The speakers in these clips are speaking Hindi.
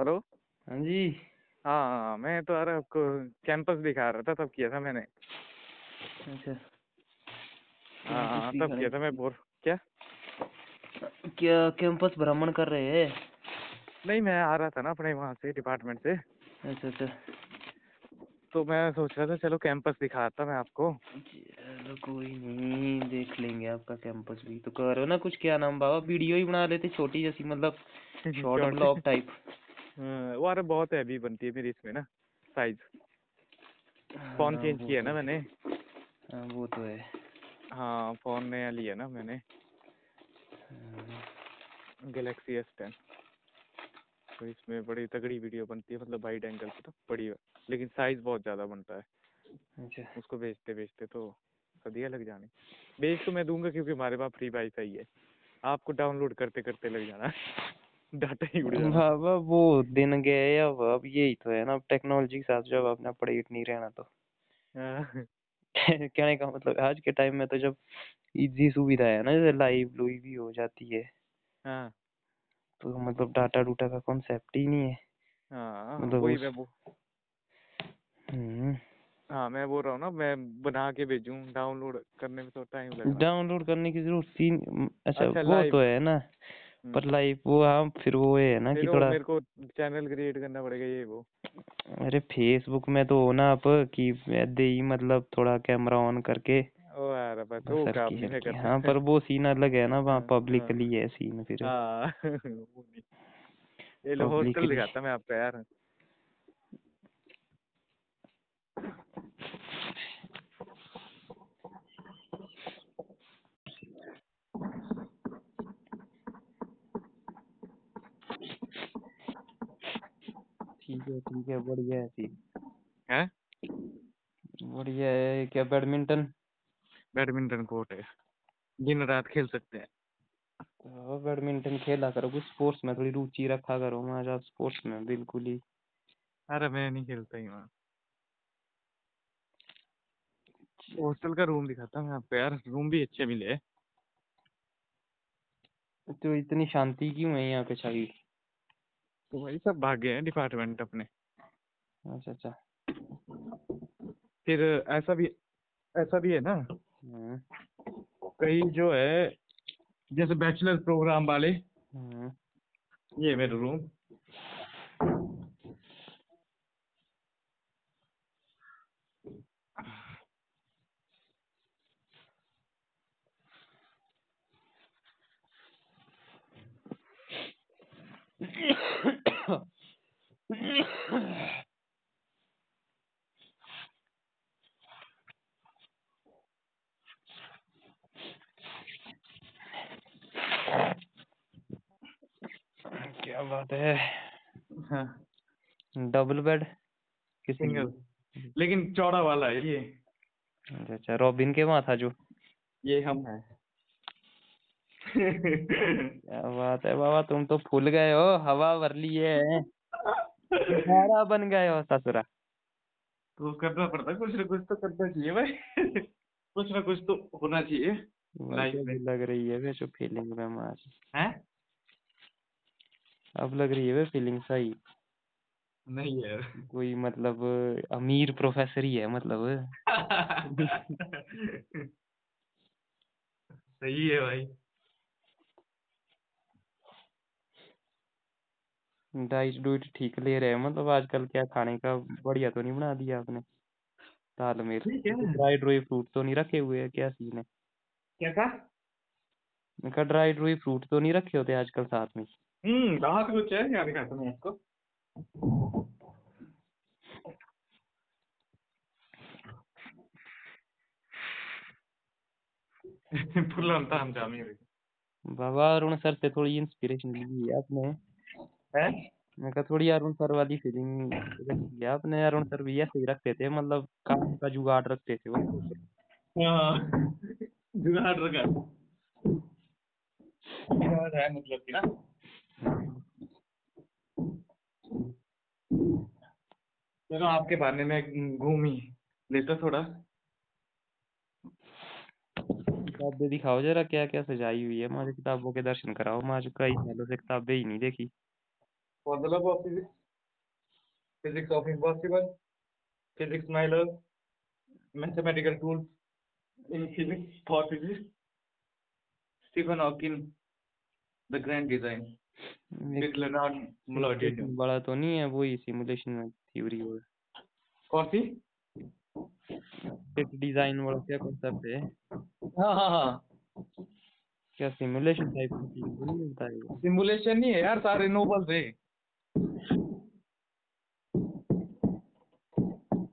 हेलो? हाँ जी। हाँ मैं तो अरे आपको कैंपस दिखा रहा था तब किया था मैंने। अच्छा। हाँ कैंपस तब किया था मैं बोर क्या? क्या कैंपस भ्रमण कर रहे हैं? नहीं मैं आ रहा था ना अपने वहाँ से डिपार्टमेंट से। अच्छा अच्छा। तो मैं सोच रहा था चलो कैंपस दिखाता मैं आपको। चलो कोई नहीं देख लेंगे आपका कैंपस भी। तो करो ना कुछ क्या नाम बाबा वीडियो ही बना लेते छोटी जैसी मतलब शॉर्ट ब्लॉग टाइप हाँ, वो अरे बहुत हैवी बनती है मेरी इसमें ना साइज़ फ़ोन हाँ, चेंज किया तो ना मैंने। हाँ। वो तो है। हाँ फ़ोन नया लिया ना मैंने। हाँ, गैलेक्सी एस टेन तो इसमें बड़ी तगड़ी वीडियो बनती है मतलब वाइड एंगल की तो बड़ी लेकिन साइज़ बहुत ज़्यादा बनता है। अच्छा। उसको बेचते बेचते तो सदिया लग जानी। बेच तो मैं दूँगा क्योंकि हमारे पास फ्री वाईफाई है। आपको डाउनलोड करते करते लग जाना। डाटा ही उड़ जाना। बाबा वो दिन गए अब अब यही तो है ना अब टेक्नोलॉजी के साथ जब अपना अपडेट नहीं रहना तो। हाँ, कहने का मतलब आज के टाइम में तो जब इजी सुविधा है ना जैसे लाइव लुई भी हो जाती है। हाँ। तो मतलब डाटा डूटा का कॉन्सेप्ट ही नहीं है। हाँ मतलब वही मैं वो हम्म। हाँ मैं बोल रहा हूँ ना मैं बना के भेजूँ डाउनलोड करने में तो टाइम लगेगा। डाउनलोड करने की ज़रूरत ही अच्छा अच्छा, वो। तो है ना। पर लाइव वो हाँ फिर वो है ना कि थोड़ा मेरे को चैनल क्रिएट करना पड़ेगा ये वो। अरे फेसबुक में तो हो ना आप कि दे ही मतलब थोड़ा कैमरा ऑन करके। ओ यार बस वो काम नहीं करता हाँ पर वो सीन अलग है ना वहाँ हाँ, हाँ। पब्लिकली है। सीन फिर। हाँ ये लो हॉस्टल दिखाता मैं आपका यार। ठीक है ठीक है बढ़िया है सीन है? बढ़िया है क्या बैडमिंटन? बैडमिंटन कोर्ट है। दिन रात खेल सकते हैं। तो बैडमिंटन खेला करो कुछ स्पोर्ट्स में थोड़ी रुचि रखा करो मैं आज स्पोर्ट्स में बिल्कुल ही। अरे मैं नहीं खेलता ही वहाँ। हॉस्टल का रूम दिखाता मैं आपको यार रूम भी अच्छे मिले तो इतनी शांति क्यों है यहाँ पे छवि तो वही सब भाग गए हैं डिपार्टमेंट अपने। अच्छा अच्छा। फिर ऐसा भी ऐसा भी है ना? हम्म। कई जो है जैसे बैचलर प्रोग्राम वाले हम्म। ये मेरा रूम क्या बात है हाँ डबल बेड किसी सिंगल लेकिन चौड़ा वाला है ये। अच्छा अच्छा रॉबिन के वहाँ था जो? ये हम हैं। क्या बात है बाबा तुम तो फूल गए हो हवा भर ली है। सारा बन गए हो ससुरा। तो करना पड़ता कुछ ना कुछ तो करना चाहिए भाई। कुछ ना कुछ तो होना चाहिए। में। लग रही है वे जो फीलिंग में। आज हैं? अब लग रही है वे फीलिंग सही। नहीं यार कोई मतलब अमीर प्रोफेसर ही है मतलब। सही है भाई। डाइट डुइट ठीक ले रहे हैं मतलब आजकल क्या खाने का बढ़िया तो नहीं बना दिया आपने? दाल में ड्राई ड्राई फ्रूट तो नहीं रखे हुए हैं क्या सीन है? क्या कहा मैं कहा ड्राई ड्राई फ्रूट तो नहीं रखे होते आजकल साथ में? हम्म कहा कुछ है? क्या दिखाता मैं आपको बाबा अरुण सर से थोड़ी इंस्पिरेशन ली है आपने। है? मैं कहा थोड़ी अरुण सर वाली फीलिंग रखी आपने। अरुण सर भी ऐसे ही रखते थे मतलब काम का जुगाड़ रखते थे वो हाँ जुगाड़ रखा। है मतलब कि ना? चलो आपके बारे में घूम ही लेता थोड़ा किताबें दिखाओ जरा क्या क्या सजाई हुई है मुझे किताबों के दर्शन कराओ मैं आज कई सालों से किताबें ही नहीं देखी the love of physics, physics of impossible, physics my love, mathematical tools in physics for physics, Stephen Hawking, the with बड़ा तो नहीं है वही सिमुलेशन थ्योरी वो कौन सी? एक डिज़ाइन वाला क्या कॉन्सेप्ट है? हाँ हाँ हाँ। क्या सिमुलेशन टाइप की तो नहीं मिलता है सिमुलेशन नहीं है यार सारे नोबल थे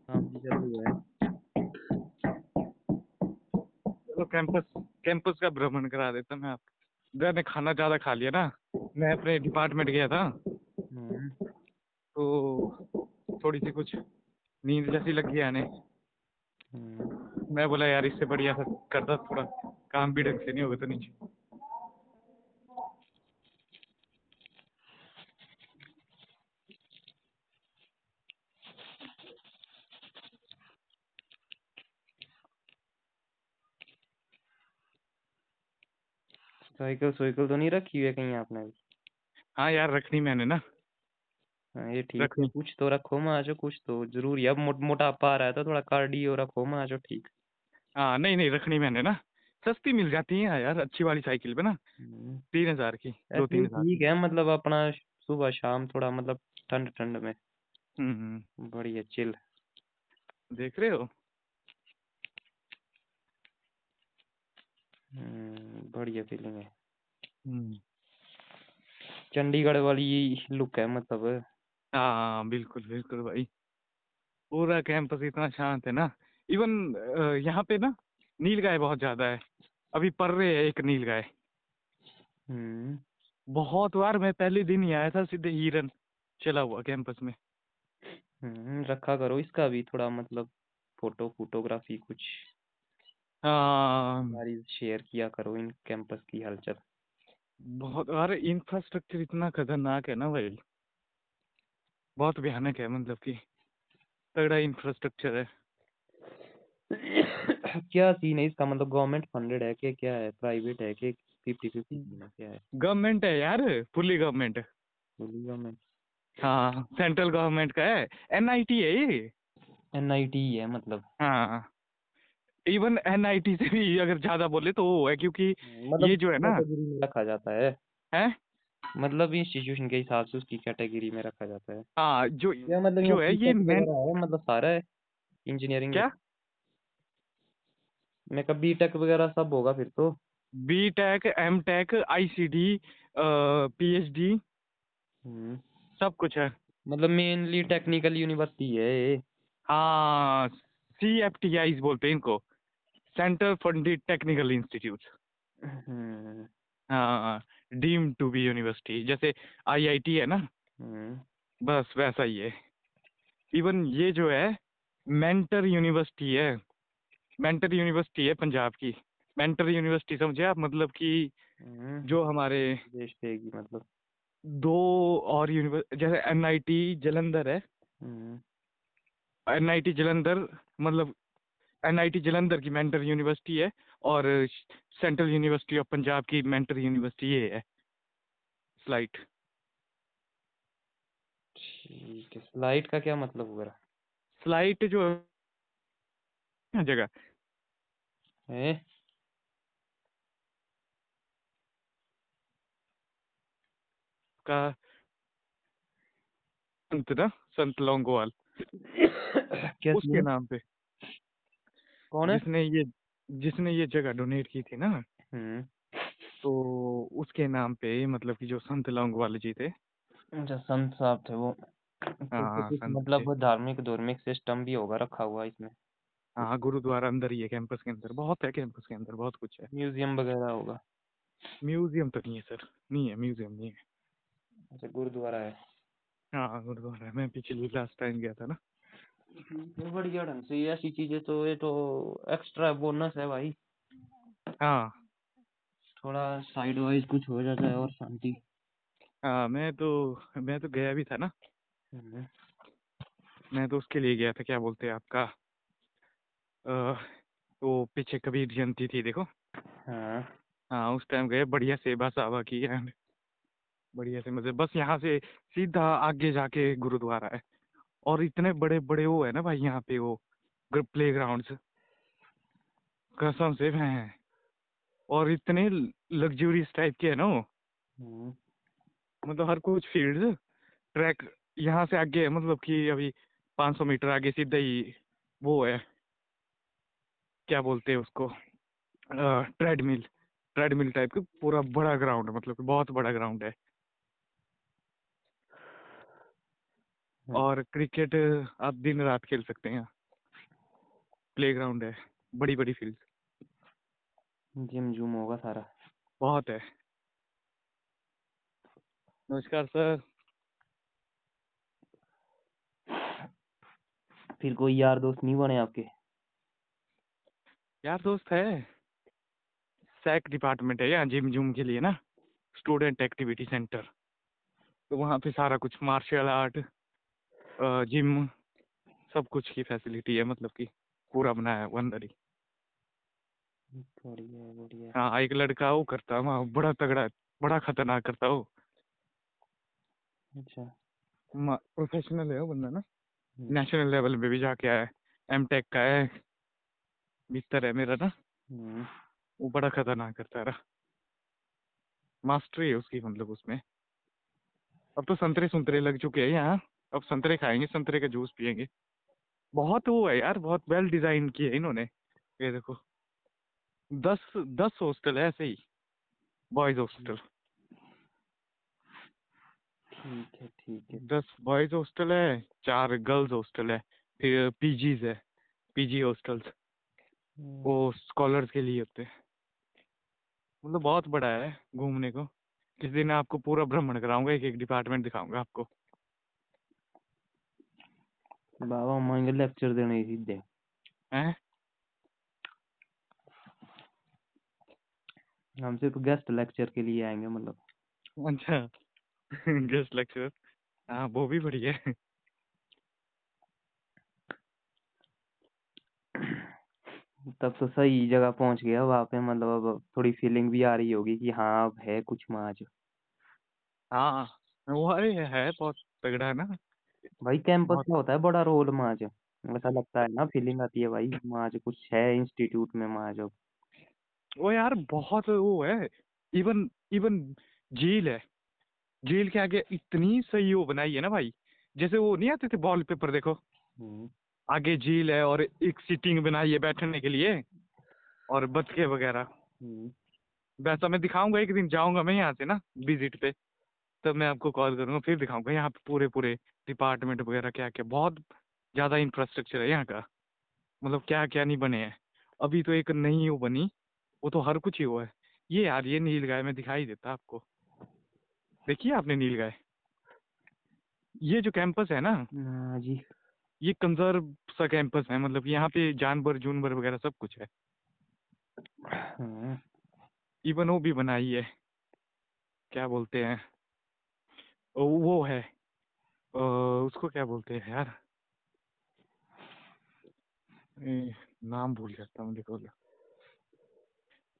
काम भी चालू है। चलो कैंपस कैंपस का भ्रमण करा देता मैं आपको मैंने खाना ज़्यादा खा लिया ना। मैं अपने डिपार्टमेंट गया था। तो थोड़ी सी कुछ नींद जैसी लगी आने। हम्म। मैं बोला, यार, इससे बढ़िया सा करता थोड़ा। काम भी ढंग से नहीं होगा तो नीचे। साइकिल साइकिल तो नहीं रखी हुई है कहीं आपने? भी हाँ यार रखनी मैंने ना। हाँ ये ठीक है। रखनी। कुछ तो रखो माचो कुछ तो ज़रूरी है। अब मोट मोटापा आ रहा है तो थोड़ा कार्डियो रखो माचो ठीक। हाँ नहीं नहीं रखनी मैंने ना। सस्ती मिल जाती है यार अच्छी वाली साइकिल पे ना। हम्म। तीन हज़ार की दो ऐसे तीन हज़ार ठीक है मतलब अपना सुबह शाम थोड़ा मतलब ठंड ठंड में। हम्म हम्म, बढ़िया चिल। देख रहे हो? बढ़िया फीलिंग है। हम्म। चंडीगढ़ वाली लुक है मतलब। हाँ बिल्कुल बिल्कुल भाई। पूरा कैंपस इतना शांत है ना। इवन यहाँ पे ना नीलगाय बहुत ज़्यादा है। अभी पर रहे है एक नीलगाय। हम्म। बहुत बार मैं पहले दिन ही आया था सीधे हिरन चला हुआ कैंपस में। हम्म, रखा करो इसका भी थोड़ा मतलब फ़ोटो फोटोग्राफी कुछ। हाँ। हमारी शेयर किया करो इन कैंपस की हलचल। बहुत अरे इंफ्रास्ट्रक्चर इतना खतरनाक है ना भाई। बहुत भयानक है मतलब कि तगड़ा इंफ्रास्ट्रक्चर है। क्या सीन है इसका? मतलब गवर्नमेंट फंडेड है कि क्या है? प्राइवेट है कि फिफ्टी फिफ्टी क्या है? गवर्नमेंट है यार फुल्ली गवर्नमेंट फुली गवर्नमेंट हाँ सेंट्रल गवर्नमेंट का है। एनआईटी है ये। एनआईटी है मतलब। हाँ। इवन एनआईटी से भी अगर ज़्यादा बोले तो वो है क्योंकि मतलब ये जो है ना में रखा जाता है। है? मतलब इंस्टीट्यूशन के हिसाब से उसकी कैटेगरी में रखा जाता है। हाँ जो क्या मतलब जो है ये मैं है मतलब सारा है। इंजीनियरिंग क्या? मैं कहा बीटेक वगैरह सब होगा फिर तो। B tech M tech I C D P H D सब कुछ है। मतलब मेनली टेक्निकल यूनिवर्सिटी है हाँ सी एफ़ टी आई बोलते हैं इनको। Centre funded technical institute hmm, हाँ डीम टू बी यूनिवर्सिटी जैसे आईआईटी है ना? हम्म, बस वैसा ही है। इवन ये जो है मेंटर यूनिवर्सिटी है। मेंटर यूनिवर्सिटी है पंजाब की। मेंटर यूनिवर्सिटी समझे आप? मतलब कि हम्म, जो हमारे देश देगी मतलब। दो और यूनिवर्स जैसे एनआईटी जलंधर है। एनआईटी जलंधर मतलब एनआईटी जलंधर की मेंटर यूनिवर्सिटी है और सेंट्रल यूनिवर्सिटी ऑफ़ पंजाब की मेंटर यूनिवर्सिटी ये है। स्लाइट ठीक है स्लाइड का क्या मतलब हुआ स्लाइट जो जगह। है? का संत ना संत लौंगोवाल। उसके नाम पे। कौन है? जिसने ये जिसने ये जगह डोनेट की थी ना। हम्म, तो उसके नाम पे मतलब कि जो संत लौंगोवाल जी थे। अच्छा संत साहब थे वो। तो तो हाँ कुछ संत मतलब थे। वो धार्मिक धार्मिक सिस्टम भी होगा रखा हुआ इसमें। हाँ गुरुद्वारा अंदर ही है कैंपस के अंदर। बहुत है कैंपस के अंदर बहुत कुछ है। म्यूज़ियम वगैरह होगा। म्यूज़ियम तो नहीं है सर नहीं है म्यूज़ियम नहीं है। अच्छा गुरुद्वारा है। हाँ गुरुद्वारा है। मैं पिछली लास्ट टाइम गया था ना। बढ़िया ढंग से ऐसी चीज़ें तो ये तो एक्स्ट्रा बोनस है भाई। हाँ। थोड़ा साइड वाइज कुछ हो जाता है और शांति। हाँ मैं तो मैं तो गया भी था ना। हम्म, मैं तो उसके लिए गया था क्या बोलते हैं आपका? अ, वो पीछे कबीर जयंती थी देखो। हाँ। हाँ उस टाइम गए बढ़िया सेवा सावा की एंड बढ़िया से मज़े। बस यहाँ से सीधा आगे जाके गुरुद्वारा है। और इतने बड़े बड़े वो है ना भाई यहाँ पे वो प्ले ग्राउंड कसम से हैं। और इतने लग्जूरियस टाइप के है ना वो। हम्म, मतलब हर कुछ फ़ील्ड ट्रैक यहाँ से आगे है मतलब कि अभी 500 मीटर आगे सीधा ही वो है। क्या बोलते हैं उसको? ट्रेडमिल ट्रेडमिल टाइप का पूरा बड़ा ग्राउंड है मतलब बहुत बड़ा ग्राउंड है। और क्रिकेट आप दिन रात खेल सकते हैं। यहाँ प्ले ग्राउंड है बड़ी बड़ी फ़ील्ड जिम जूम होगा सारा। बहुत है। नमस्कार सर। फिर कोई यार दोस्त नहीं बने आपके? यार दोस्त है। सैक डिपार्टमेंट है यहाँ जिम जुम के लिए ना। Student activity centre. तो वहाँ पे सारा कुछ मार्शल आर्ट जिम सब कुछ की फैसिलिटी है मतलब कि पूरा बनाया है वो अंदर ही। बढ़िया बढ़िया हाँ। एक लड़का वो करता है वहाँ बड़ा तगड़ा बड़ा खतरनाक करता वो। अच्छा। प्रोफेशनल है वो बंदा ना। नेशनल लेवल पे भी जाके आया है। एम टेक का है। मिस्टर है मेरा ना। हम्म, वो बड़ा खतरनाक करता है रहा मास्टरी है उसकी मतलब उसमें। अब तो संतरे संतरे लग चुके हैं यहाँ। अब संतरे खाएँगे संतरे का जूस पियेंगे। बहुत वो है यार बहुत वेल डिज़ाइन किए है इन्होंने। ये देखो। दस दस हॉस्टल है ऐसे ही। बॉयज़ हॉस्टल ठीक है ठीक है। दस बॉयज़ हॉस्टल है चार गर्ल्स हॉस्टल है फिर पीजीज है पीजी हॉस्टल्स हम्म, वो स्कॉलर्स के लिए होते हैं। मतलब बहुत बड़ा है घूमने को। किस दिन आपको पूरा भ्रमण कराऊँगा एक एक डिपार्टमेंट दिखाऊँगा आपको। बाबा मांगे लेक्चर देने ही सीधे हैं? हम सिर्फ़ गेस्ट लेक्चर के लिए आएँगे मतलब। अच्छा। गेस्ट लेक्चर हाँ वो भी बढ़िया है। तब तो सही जगह पहुँच गया वहाँ पे मतलब अब थोड़ी फीलिंग भी आ रही होगी कि हाँ अब है कुछ माज हाँ वो अरे है बहुत तगड़ा है ना। भाई कैंपस बहुत का होता है बड़ा रोल माज ऐसा लगता है ना फीलिंग आती है भाई माज कुछ है इंस्टीट्यूट में माज अब वो यार बहुत वो है इवन इवन झील है। झील के आगे इतनी सही वो बनाई है ना भाई जैसे वो नहीं आते थे वॉल पेपर देखो? हम्म, आगे झील है और एक सीटिंग बनाई है बैठने के लिए और बतखे वगैरह। हम्म, वैसा मैं दिखाऊँगा एक दिन जाऊँगा मैं यहाँ से ना विज़िट पे। तब मैं आपको कॉल करूँगा फिर दिखाऊँगा यहाँ पे पूरे पूरे डिपार्टमेंट वगैरह क्या क्या बहुत ज़्यादा इंफ्रास्ट्रक्चर है यहाँ का। मतलब क्या क्या नहीं बने हैं। अभी तो एक नई वो बनी वो तो हर कुछ ही हुआ है। ये यार ये नील गाय में दिखाई देता आपको। देखिए आपने नील गाय? ये जो कैंपस है ना हाँ जी। ये कंजर्व सा कैंपस है मतलब यहाँ पे जानवर जूनवर वगैरह सब कुछ है। हाँ, इवन वो भी बनाई है। क्या बोलते हैं? वो है। उसको क्या बोलते हैं यार? ए, नाम भूल जाता हूँ देखो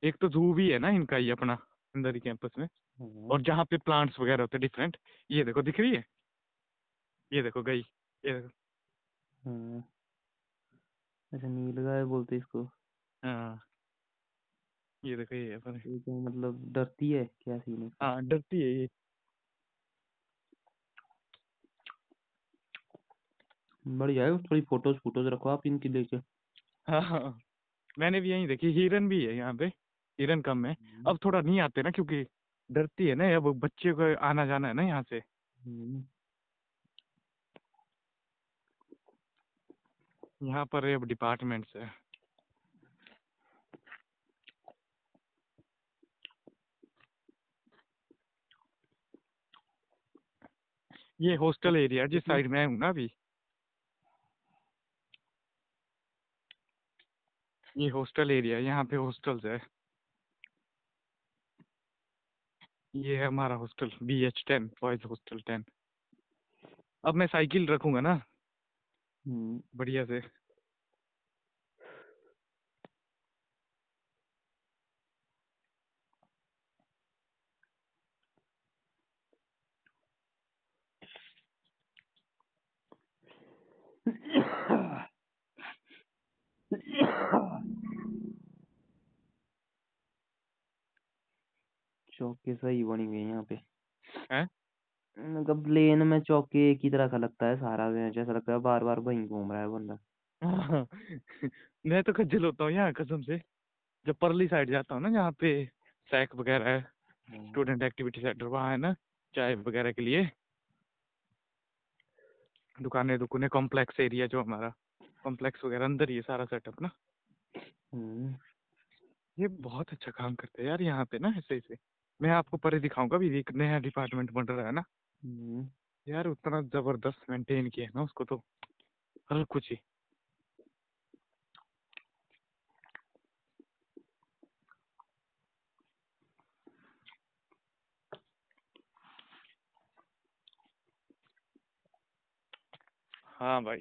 एक तो जू भी है ना इनका ये अपना अंदर ही कैंपस में। हाँ, और जहाँ पे प्लांट्स वगैरह होते हैं डिफरेंट ये देखो दिख रही है? ये देखो गई ये देखो। हाँ। अच्छा नील गाय बोलते इसको। हाँ। ये देखो ये अपन। क्या मतलब डरती है क्या सीन है हाँ डरती है ये। बढ़िया है थोड़ी फ़ोटोज़ फ़ोटोज़ रखो आप इनकी लेके हाँ हाँ। मैंने भी यहीं देखी हिरन भी है यहाँ पे हिरन कम है। अब थोड़ा नहीं आते ना क्योंकि डरती है ना अब बच्चे को आना जाना है ना यहाँ से। हम्म, यहाँ पर अब डिपार्टमेंट्स है। ये हॉस्टल एरिया जिस साइड में हूँ ना अभी। ये हॉस्टल एरिया है यहाँ पे हॉस्टल्स है ये है हमारा hostel B H ten boys hostel ten अब मैं साइकिल रखूँगा ना बढ़िया से चौके सही बनी हुई है यहाँ पे। हैं? मतलब लेन में चौके एक ही तरह का लगता है सारा जैसा लगता है बार बार वहीं घूम रहा है बंदा। मैं तो खज्जल होता हूँ यहाँ कसम से। जब परली साइड जाता हूँ ना जहाँ पे सैक वगैरह है हाँ। स्टूडेंट एक्टिविटी सेंटर वहाँ है ना चाय वगैरह के लिए। दुकानें दुकानें कॉम्प्लेक्स एरिया जो हमारा कॉम्प्लेक्स वगैरह अंदर ही है सारा सेटअप ना। हम्म। ये बहुत अच्छा काम करते हैं यार यहाँ पे ना ऐसे ऐसे मैं आपको परे दिखाऊँगा अभी एक नया डिपार्टमेंट बन रहा है ना। हम्म। यार उतना ज़बरदस्त मेंटेन किया है ना उसको तो। हर कुछ ही। हाँ भाई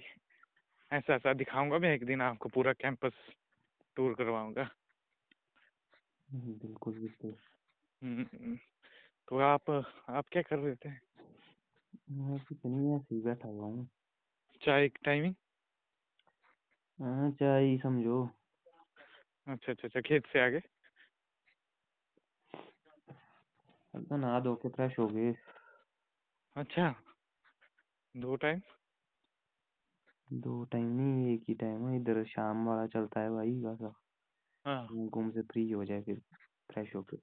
ऐसा ऐसा दिखाऊँगा मैं एक दिन आपको पूरा कैंपस टूर करवाऊँगा। बिल्कुल बिल्कुल। तो आप आप क्या कर रहे थे? मैं कुछ नहीं ऐसे ही बैठा हुआ हूँ। चाय की टाइमिंग हाँ चाय समझो। अच्छा अच्छा अच्छा खेत से आगे? हल्का नहा धो के फ्रेश हो गए। अच्छा दो टाइम दो टाइम नहीं एक ही टाइम है। इधर शाम वाला चलता है भाई वैसा हाँ। घूम घूम से फ्री हो जाए फिर फ्रेश होके।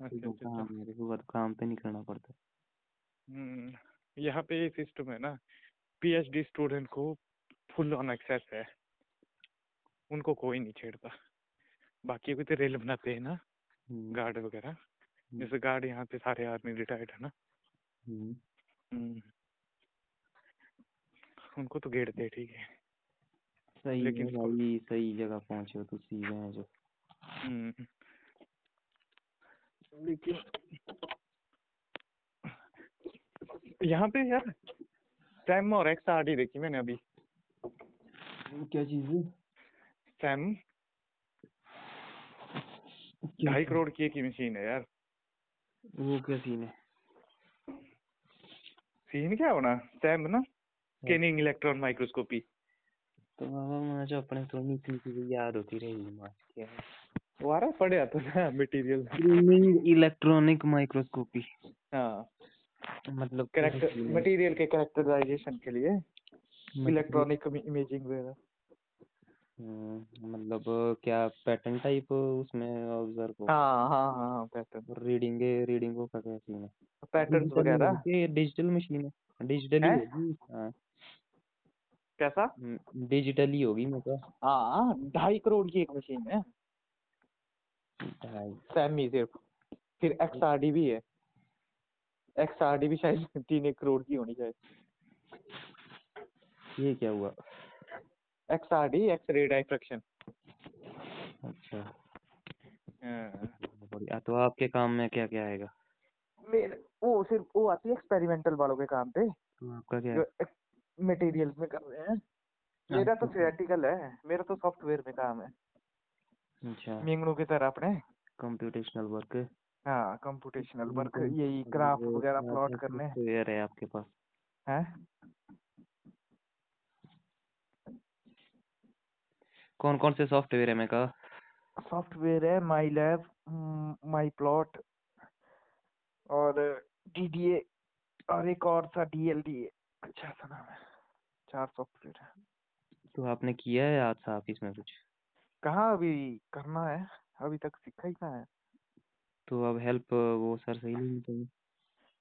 अच्छा तो अच्छा काम मेरे को बाद काम पे निकलना पड़ता। हम्म, यहाँ पे ये सिस्टम है ना पीएचडी स्टूडेंट को फुल ऑन एक्सेस है। उनको कोई नहीं छेड़ता। बाकी कोई तो रेल बनाते हैं ना हम्म, गार्ड वगैरह। जैसे गार्ड यहाँ पे सारे आर्मी रिटायर्ड है ना। हम्म, हम्म, उनको तो घेरते हैं ठीक है। सही लेकिन है भाई सही जगह पहुँचे हो तुसी हैं जो हम्म, लेकिन यहाँ पे यार सैम और एक्स आर डी देखी मैंने अभी। क्या चीज़ है? सैम ढाई करोड़ की एक ही मशीन है यार। वो क्या सीन है? सीन क्या होना? सैम ना? Scanning electron microscopy. तो बाबा मुझे अपने तो निकी निकी याद होती रहेगी मार क्या वो आ रहा है तो ना मटेरियल स्क्रीनिंग इलेक्ट्रॉनिक माइक्रोस्कोपी हाँ। मतलब करेक्टर मटेरियल के करेक्टराइजेशन के लिए। मतलब- इलेक्ट्रॉनिक इमेजिंग वगैरह। हम्म, मतलब क्या पैटर्न टाइप उसमें ऑब्ज़र्व हो? हाँ हाँ हाँ पैटर्न रीडिंग रीडिंग को क्या सीन है पैटर्न्स वगैरह? ये डिजिटल मशीन है। डिजिटली हैं? होगी हाँ। कैसा? डिजिटली होगी मैं तो हाँ ढाई करोड़ की एक मशीन है। ढाई सैमी सिर्फ़। फिर एक्स आर डी भी है। एक्स आर डी भी शायद तीन एक करोड़ की होनी चाहिए। ये क्या हुआ? X R D X ray diffraction अच्छा। हाँ। बढ़िया। तो आपके काम में क्या क्या आएगा? मेरे वो सिर्फ़ वो आती है एक्सपेरिमेंटल वालों के काम पे। तो आपका क्या जो मटेरियल में कर रहे हैं। मेरा तो अच्छा। थियोरेटिकल है। मेरा तो सॉफ्टवेयर में काम है। अच्छा। मिंगनू की तरह अपने। कंप्यूटेशनल वर्क हाँ कंप्यूटेशनल वर्क यही ग्राफ वगैरह प्लॉट करने। सॉफ्टवेयर है आपके पास। हैं? कौन कौन से सॉफ्टवेयर है मैं कहा? सॉफ्टवेयर है माई लैब माई प्लॉट और डीडीए और एक और सा डीएलडीए अच्छा सा नाम है। चार सॉफ्टवेयर है। तो आपने किया है आज साहब इसमें कुछ? कहाँ अभी करना है? अभी तक सीखा ही कहाँ है? तो अब हेल्प वो सर सही नहीं चाहिए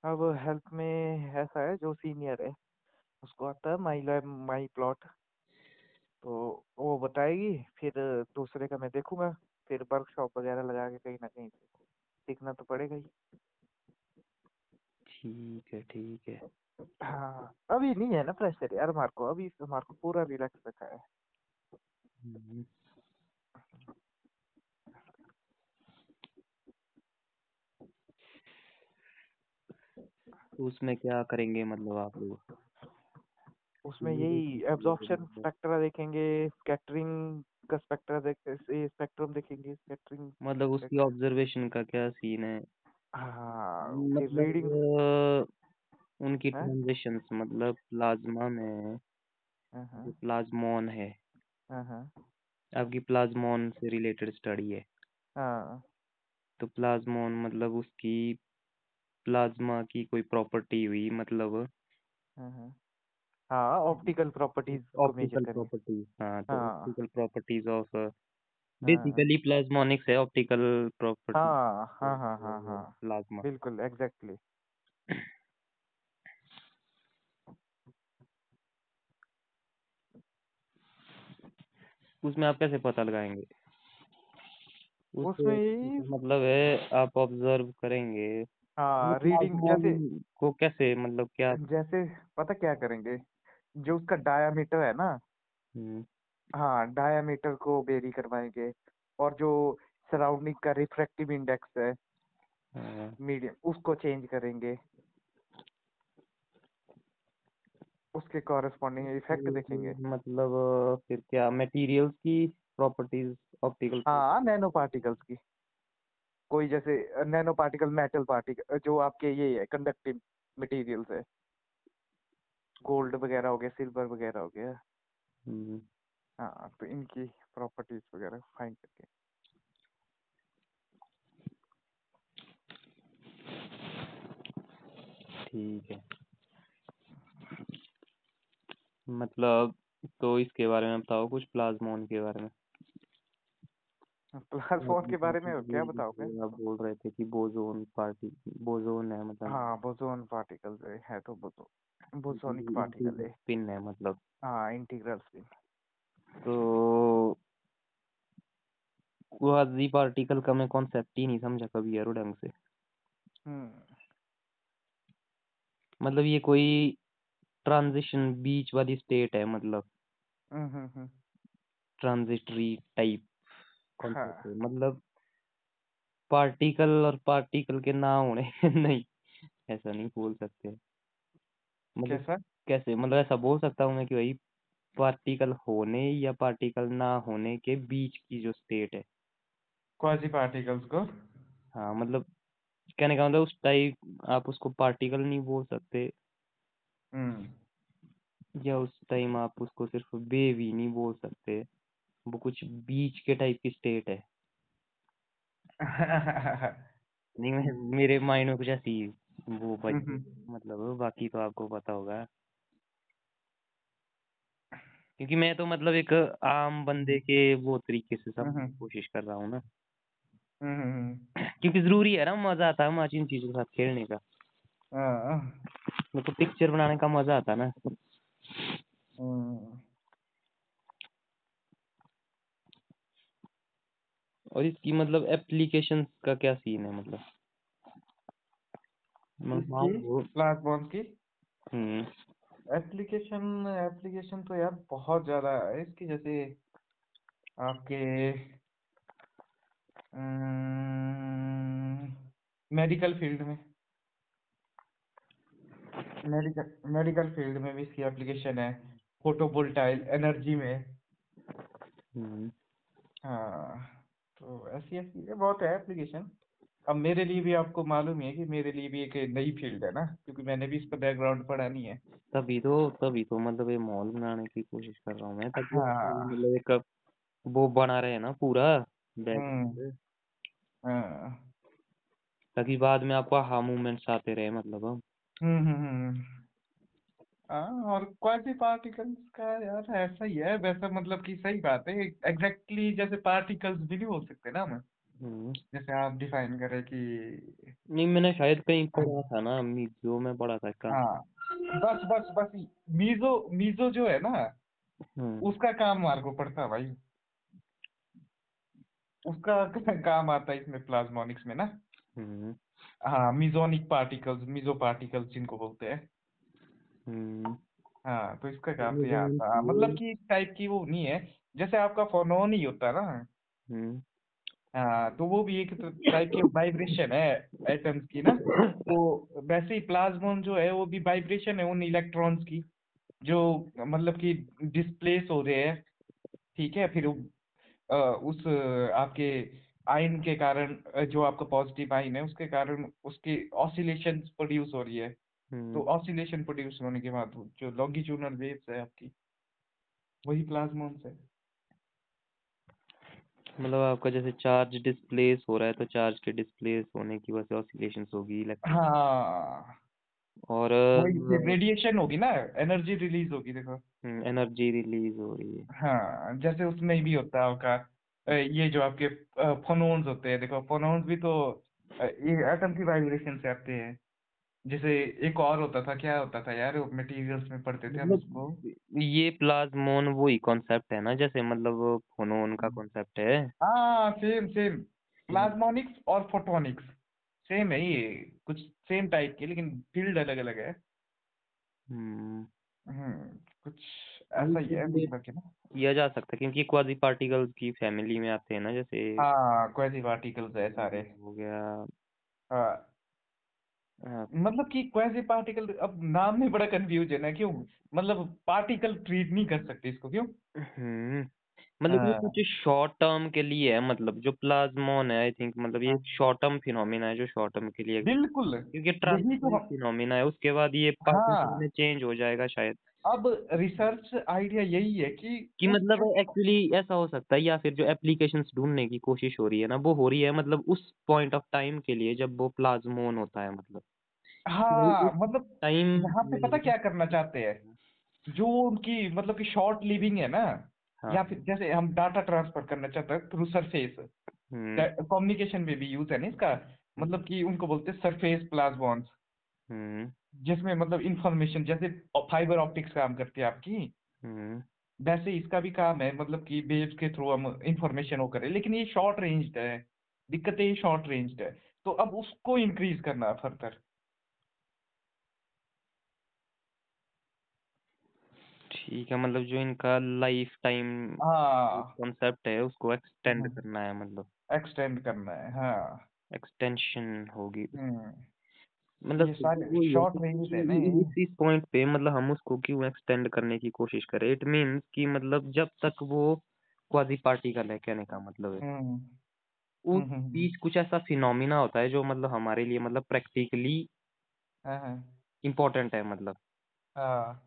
अब हेल्प में ऐसा है जो सीनियर है उसको आता है माई लैब माई प्लॉट तो वो बताएगी फिर दूसरे का मैं देखूँगा फिर वर्कशॉप वगैरह लगा के कहीं ना कहीं सीखना तो पड़ेगा ही। ठीक है ठीक है। हाँ अभी नहीं है ना प्रेशर यार हमारे को अभी हमारे को पूरा रिलैक्स रखा है। हम्म, उसमें क्या करेंगे मतलब आप लोग? उसमें यही एब्जॉर्प्शन। स्पेक्ट्रा देखेंगे स्कैटरिंग का स्पेक्ट्रा देख स्पेक्ट्रम देखेंगे स्कैटरिंग मतलब उसकी ऑब्जर्वेशन का क्या सीन है? हाँ मतलब रीडिंग अ, उनकी हैं? ट्रांजिशंस मतलब प्लाज्मा में जो हाँ। प्लाज्मोन है। हाँ हाँ। आपकी प्लाज्मोन से रिलेटेड स्टडी है। हाँ। तो प्लाज्मोन मतलब उसकी प्लाज्मा की कोई प्रॉपर्टी हुई मतलब हाँ हाँ हाँ ऑप्टिकल प्रॉपर्टीज़ ऑप्टिकल प्रॉपर्टीज़ हाँ तो optical properties of basically plasmonics है। ऑप्टिकल प्रॉपर्टी हाँ हाँ हाँ हाँ हाँ प्लाज्मा बिल्कुल एग्जैक्टली उसमें आप कैसे पता लगाएँगे? उसमें मतलब है आप ऑब्ज़र्व करेंगे हाँ मतलब रीडिंग जैसे को कैसे मतलब क्या जैसे पता क्या करेंगे जो उसका डायामीटर है ना हम्म, हाँ डायामीटर को वेरी करवाएँगे और जो सराउंडिंग का रिफ्रैक्टिव इंडेक्स है हाँ, मीडियम उसको चेंज करेंगे। उसके कॉरेस्पॉन्डिंग इफ़ेक्ट तो देखेंगे। मतलब फिर क्या मटेरियल्स की प्रॉपर्टीज़ ऑप्टिकल हाँ नैनो पार्टिकल्स की। कोई जैसे नैनो पार्टिकल मेटल पार्टिकल जो आपके ये है कंडक्टिव मटेरियल्स है। गोल्ड वगैरह हो गया सिल्वर वगैरह हो गया। हम्म, हाँ तो इनकी प्रॉपर्टीज़ वगैरह फाइंड करके। ठीक है। मतलब तो इसके बारे में बताओ कुछ प्लाज्मोन के बारे में। प्लाज्मोन के बारे में क्या बताओगे? आप बोल रहे थे कि बोजोन पार्टी बोजोन है मतलब। हाँ बोसोन पार्टिकल है तो बोसो बोसोनिक पार्टिकल है। स्पिन है मतलब। हाँ इंटीग्रल स्पिन तो क्वाजी पार्टिकल का मैं कॉन्सेप्ट ही नहीं समझा कभी यार ढंग से। हम्म। मतलब ये कोई ट्रांजिशन बीच वाली स्टेट है मतलब। हम्म हम्म, हम्म, ट्रांजिटरी टाइप हाँ कॉन्सेप्ट है। मतलब पार्टिकल और पार्टिकल के ना होने नहीं ऐसा नहीं बोल सकते। मतलब कैसा? कैसे? मतलब ऐसा बोल सकता हूँ मैं कि भाई पार्टिकल होने या पार्टिकल ना होने के बीच की जो स्टेट है। क्वाजी पार्टिकल्स को? हाँ मतलब कहने का मतलब उस टाइप आप उसको पार्टिकल नहीं बोल सकते। हम्म। या उस टाइम आप उसको सिर्फ़ वेव ही नहीं बोल सकते। वो कुछ बीच के टाइप की स्टेट है। नहीं मैं मेरे माइंड में कुछ ऐसी वो बज हम्म, मतलब बाकी तो आपको पता होगा। क्योंकि मैं तो मतलब एक आम बंदे के वो तरीके से समझने की कोशिश कर रहा हूँ ना। हम्म, हम्म, क्योंकि ज़रूरी है ना मज़ा आता है मुझे इन चीज़ों के साथ खेलने का। मेरे को पिक्चर बनाने का मज़ा आता है ना। और इसकी मतलब एप्लीकेशन का क्या सीन है मतलब? मैं मान इसकी लो प्लाज्मोन की? हम्म। एप्लीकेशन एप्लीकेशन तो यार बहुत ज़्यादा है। इसकी जैसे आपके मेडिकल फ़ील्ड में। मेडिकल मेडिकल फ़ील्ड में भी इसकी एप्लीकेशन है। फोटोवोल्टाइल एनर्जी में। हम्म। हाँ। तो ऐसी ऐसी है बहुत है एप्लीकेशन अब मेरे लिए भी आपको मालूम है कि मेरे लिए भी एक नई फ़ील्ड है ना क्योंकि मैंने भी इसका बैकग्राउंड पढ़ा नहीं है। तभी तो तभी तो मतलब ये मॉल बनाने की कोशिश कर रहा हूँ मैं ताकि हाँ। मतलब एक वो बना रहे ना पूरा हम्म। बैकग्राउंड हाँ। ताकि बाद में आपको हाँ मूवमेंट्स आते रहे मतलब हम्म हम्म हम्म। हाँ और क्वाजी पार्टिकल्स का यार ऐसा ही है वैसा मतलब कि सही बात है एग्जैक्टली exactly जैसे पार्टिकल्स भी नहीं बोल सकते ना हम। हम्म। जैसे आप डिफाइन करें कि नहीं मैंने शायद कहीं पढ़ा था ना जो मैं पढ़ा था इसका। हाँ बस बस बस मीजो मीजो जो है ना हम्म। उसका काम मार को पड़ता है भाई। उसका काम आता है इसमें प्लाज्मोनिक्स में ना। हम्म। हाँ मिजोनिक पार्टिकल्स मिजो पार्टिकल्स जिनको बोलते हैं। हम्म। हाँ तो इसका तो मुझे आता मतलब कि इस टाइप की वो नहीं है जैसे आपका फोनोन ही होता है ना। हम्म। हाँ तो वो भी एक टाइप की वाइब्रेशन है एटम्स की ना। तो वैसे ही प्लाज्मोन जो है वो भी वाइब्रेशन है उन इलेक्ट्रॉन्स की जो मतलब कि डिस्प्लेस हो रहे हैं। ठीक है फिर वो, अ, उस अ, आपके आयन के कारण अ, जो आपका पॉजिटिव आयन है उसके कारण उसकी ऑसिलेशन प्रोड्यूस हो रही है। तो हम्म। ऑसिलेशन प्रोड्यूस होने के बाद जो लॉन्गिट्यूडनल वेव्स है आपकी वही प्लाज्मॉन से मतलब आपका जैसे चार्ज डिस्प्लेस हो रहा है तो चार्ज के डिस्प्लेस होने की वजह से ऑसिलेशंस होगी हाँ। और रेडिएशन होगी ना एनर्जी रिलीज़ होगी देखो। एनर्जी रिलीज़ हो रही है। हाँ जैसे उसमें भी होता है आपका ये जो आपके फोनोन्स होते हैं देखो फोनोन्स भी तो ये एटम की वाइब्रेशन से आते हैं। जैसे एक और होता था क्या होता था यार मटेरियल्स में पढ़ते थे हम उसको? मतलब ये प्लाज्मोन वही कॉन्सेप्ट है ना जैसे मतलब फोनोन का कॉन्सेप्ट है? हाँ सेम सेम प्लाज्मोनिक्स और फोटोनिक्स सेम है ये कुछ सेम टाइप के लेकिन फ़ील्ड अलग अलग है। हम्म। हम्म कुछ ऐसा ही है मतलब ना किया जा सकता है क्योंकि क्वाजी पार्टिकल्स की फैमिली में आते हैं ना जैसे हाँ क्वाजी पार्टिकल्स है सारे। हो गया। हाँ हाँ, मतलब कि क्वेजी पार्टिकल अब नाम में बड़ा कंफ्यूजन है क्यों? मतलब पार्टिकल ट्रीट नहीं कर सकते इसको क्यों? हम्म। मतलब ये हाँ कुछ शॉर्ट टर्म के लिए है मतलब जो प्लाज्मोन है आई थिंक मतलब ये हाँ। शॉर्ट टर्म फिनोमिना है जो शॉर्ट टर्म के लिए बिल्कुल। क्योंकि यही तो हम फिनोमिना है उसके बाद ये पार्टिकल हाँ में चेंज हो जाएगा शायद। अब रिसर्च आइडिया यही है कि कि मतलब एक्चुअली ऐसा हो सकता है या फिर जो एप्लीकेशंस ढूँढने की कोशिश हो रही है ना वो हो रही है मतलब उस पॉइंट ऑफ़ टाइम के लिए जब वो प्लाज्मोन होता है मतलब। हाँ मतलब टाइम यहाँ पे पता क्या करना चाहते हैं? जो उनकी मतलब कि शॉर्ट लिविंग है ना हाँ। या फिर जैसे हम डाटा ट्रांसफ़र करना चाहते हैं थ्रू सरफेस कम्युनिकेशन में भी यूज़ है ना इसका मतलब कि उनको बोलते हैं सरफेस प्लाज्मॉन्स जिसमें मतलब इंफॉर्मेशन जैसे फाइबर ऑप्टिक्स काम करती है आपकी। हम्म। वैसे इसका भी काम है मतलब कि वेव्स के थ्रू हम इंफॉर्मेशन वो करें। लेकिन ये शॉर्ट रेंज्ड है। दिक्कत ये शॉर्ट रेंज्ड है। तो अब उसको इंक्रीज करना है फर्दर ठीक है मतलब जो इनका लाइफ टाइम हाँ कॉन्सेप्ट है उसको एक्सटेंड हम्म, करना है मतलब। एक्सटेंड करना है हाँ। एक्सटेंशन होगी। हम्म। मतलब ही है शॉर्ट रेंज है ना इस पॉइंट पे मतलब हम उसको क्यों एक्सटेंड करने की कोशिश करें? इट मीन्स कि मतलब जब तक वो क्वाजी पार्टिकल है कहने का मतलब है। हम्म उस हम्म हम्म, बीच कुछ ऐसा फिनोमिना होता है जो मतलब हमारे लिए मतलब प्रैक्टिकली हाँ हाँ। इम्पोर्टेंट है मतलब। हाँ।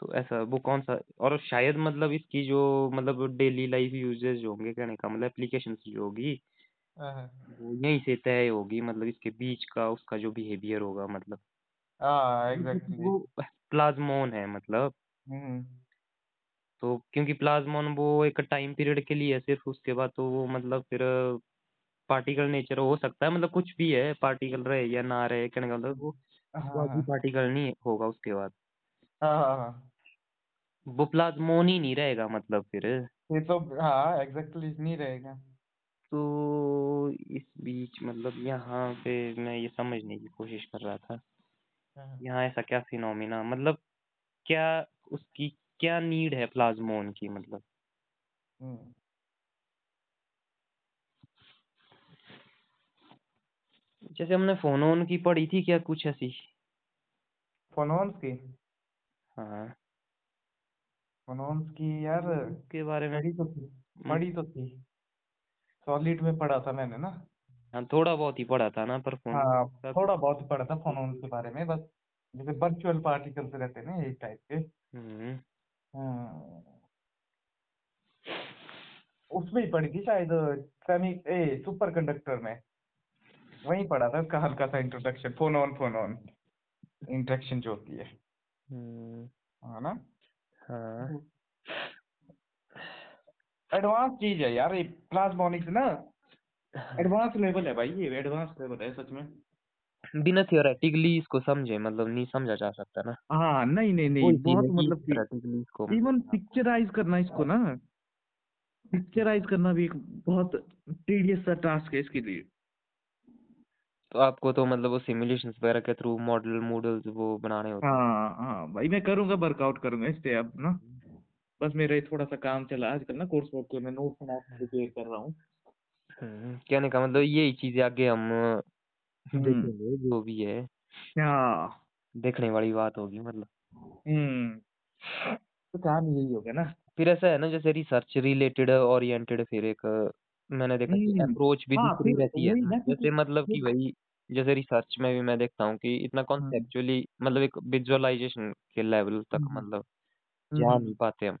तो ऐसा वो कौन सा? और शायद मतलब इसकी जो मतलब डेली लाइफ यूजेज होंगे कहने का मतलब एप्लीकेशन जो होगी हाँ, हाँ यहीं से तय होगी मतलब इसके बीच का उसका जो बिहेवियर होगा मतलब। हाँ एग्जैक्टली वो प्लाज्मोन है मतलब। हम्म तो क्योंकि प्लाज्मोन वो एक टाइम पीरियड के लिए है सिर्फ़ उसके बाद तो वो मतलब फिर पार्टिकल नेचर हो सकता है मतलब कुछ भी है पार्टिकल रहे या ना रहे कहने का मतलब वो हाँ हाँ। पार्टिकल नहीं होगा उसके बाद। हाँ हाँ हाँ। वो प्लाज्मोन ही नहीं रहेगा मतलब फिर। ये तो हाँ एग्जैक्टली नहीं रहेगा। तो इस बीच मतलब यहाँ पे मैं ये समझने की कोशिश कर रहा था। हाँ, यहाँ ऐसा क्या फिनोमिना मतलब क्या उसकी क्या नीड है प्लाज्मोन की मतलब? हम्म। जैसे हमने फोनोन की पढ़ी थी क्या कुछ ऐसी? फोनोन्स की? हाँ। फोनोन्स की यार उसके बारे में पढ़ी तो थी हम्म, पढ़ी तो थी। सॉलिड में पढ़ा था मैंने ना। हाँ थोड़ा बहुत ही पढ़ा था ना पर फ़ोन हाँ का थोड़ा बहुत ही पढ़ा था फोनोन्स के बारे में बस जैसे वर्चुअल पार्टिकल्स रहते हैं ना यही टाइप के। हम्म। हाँ। उसमें ही पढ़ी थी शायद सेमी ए सुपर कंडक्टर में। वहीं पढ़ा था उसका हल्का सा introduction phonon phonon interaction जो होती है। हम्म, है ना? हाँ। एडवांस चीज़ है यार ये प्लाज्मोनिक्स ना। एडवांस लेवल है भाई ये एडवांस लेवल है सच में। बिना थियोरेटिकली इसको समझे मतलब नहीं समझा जा सकता ना। हाँ नहीं नहीं नहीं बहुत मतलब थियोरेटिकली इसको इवन पिक्चराइज करना इसको ना। पिक्चराइज करना भी एक बहुत टीडियस सा टास्क है इसके लिए। तो आपको तो मतलब वो सिमुलेशंस वगैरह के थ्रू मॉडल मॉडल्स वो बनाने होते हैं। हाँ हाँ भाई मैं करूँगा वर्कआउट करूँगा इस पे अब ना बस मेरा ये थोड़ा सा काम चला आजकल ना कोर्स वर्क के मैं नोट्स बना प्रिपेयर कर रहा हूँ। हम्म, कहने का मतलब यही चीज़ें आगे हम हम्म। देखेंगे जो भी है। हाँ। देखने वाली बात होगी मतलब। हम्म तो काम यही होगा ना। फिर ऐसा है ना जैसे रिसर्च रिलेटेड ओरिएंटेड फिर एक मैंने देखा कि हम्म। अप्रोच भी हाँ दूसरी रहती है ना जैसे मतलब कि वही जैसे रिसर्च में भी मैं देखता हूँ कि इतना हम्म कॉन्सेप्चुअली मतलब एक विजुअलाइजेशन के लेवल तक हम्म। मतलब हम्म जा हम्म, नहीं पाते हम।